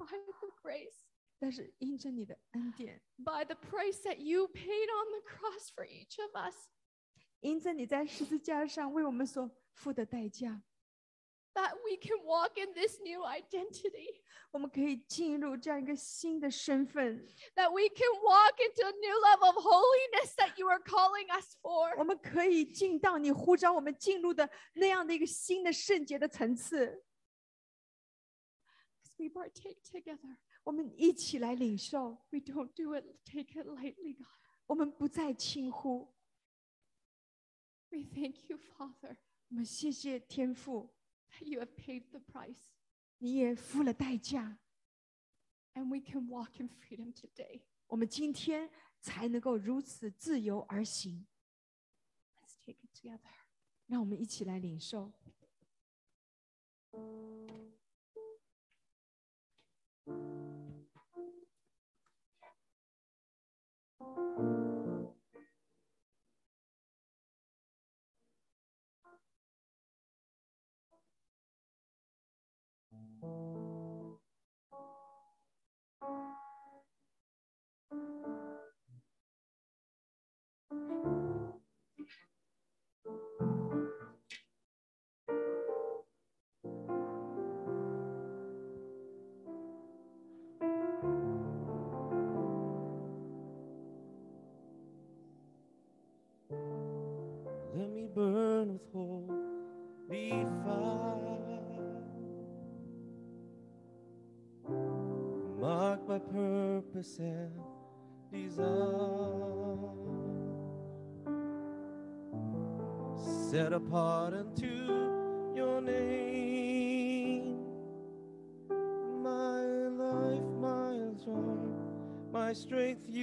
by the grace, 但是因着你的恩典， by the price that you paid on the cross for each of us, 因着你在十字架上为我们所付的代价， that we can walk in this new identity, 我们可以进入这样一个新的身份， that we can walk into a new level of holiness that you are calling us for. 我们可以进到你呼召我们进入的那样的一个新的圣洁的层次。 As we partake together, 我们一起来领受， we don't do it, take it lightly, God. 我们不再轻忽。 We thank you, Father, 我们谢谢天父， that you have paid the price, 你也付了代价， and we can walk in freedom today. 我们今天才能够如此自由而行。 Let's take it together. 让我们一起来领受。 Purpose and desire, set apart unto your name. My life, my joy, my strength you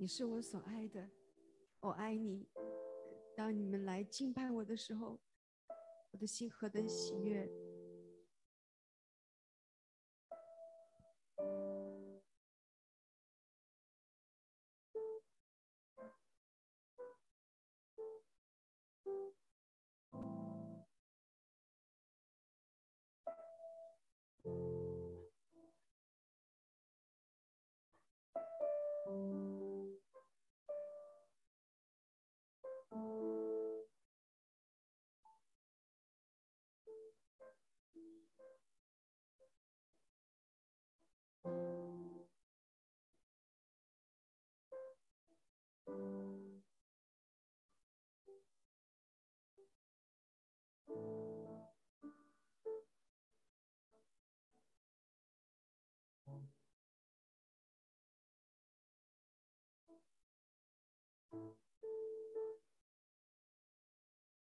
你是我所爱的我爱你。当你们来敬拜我的时候我的心何等喜悦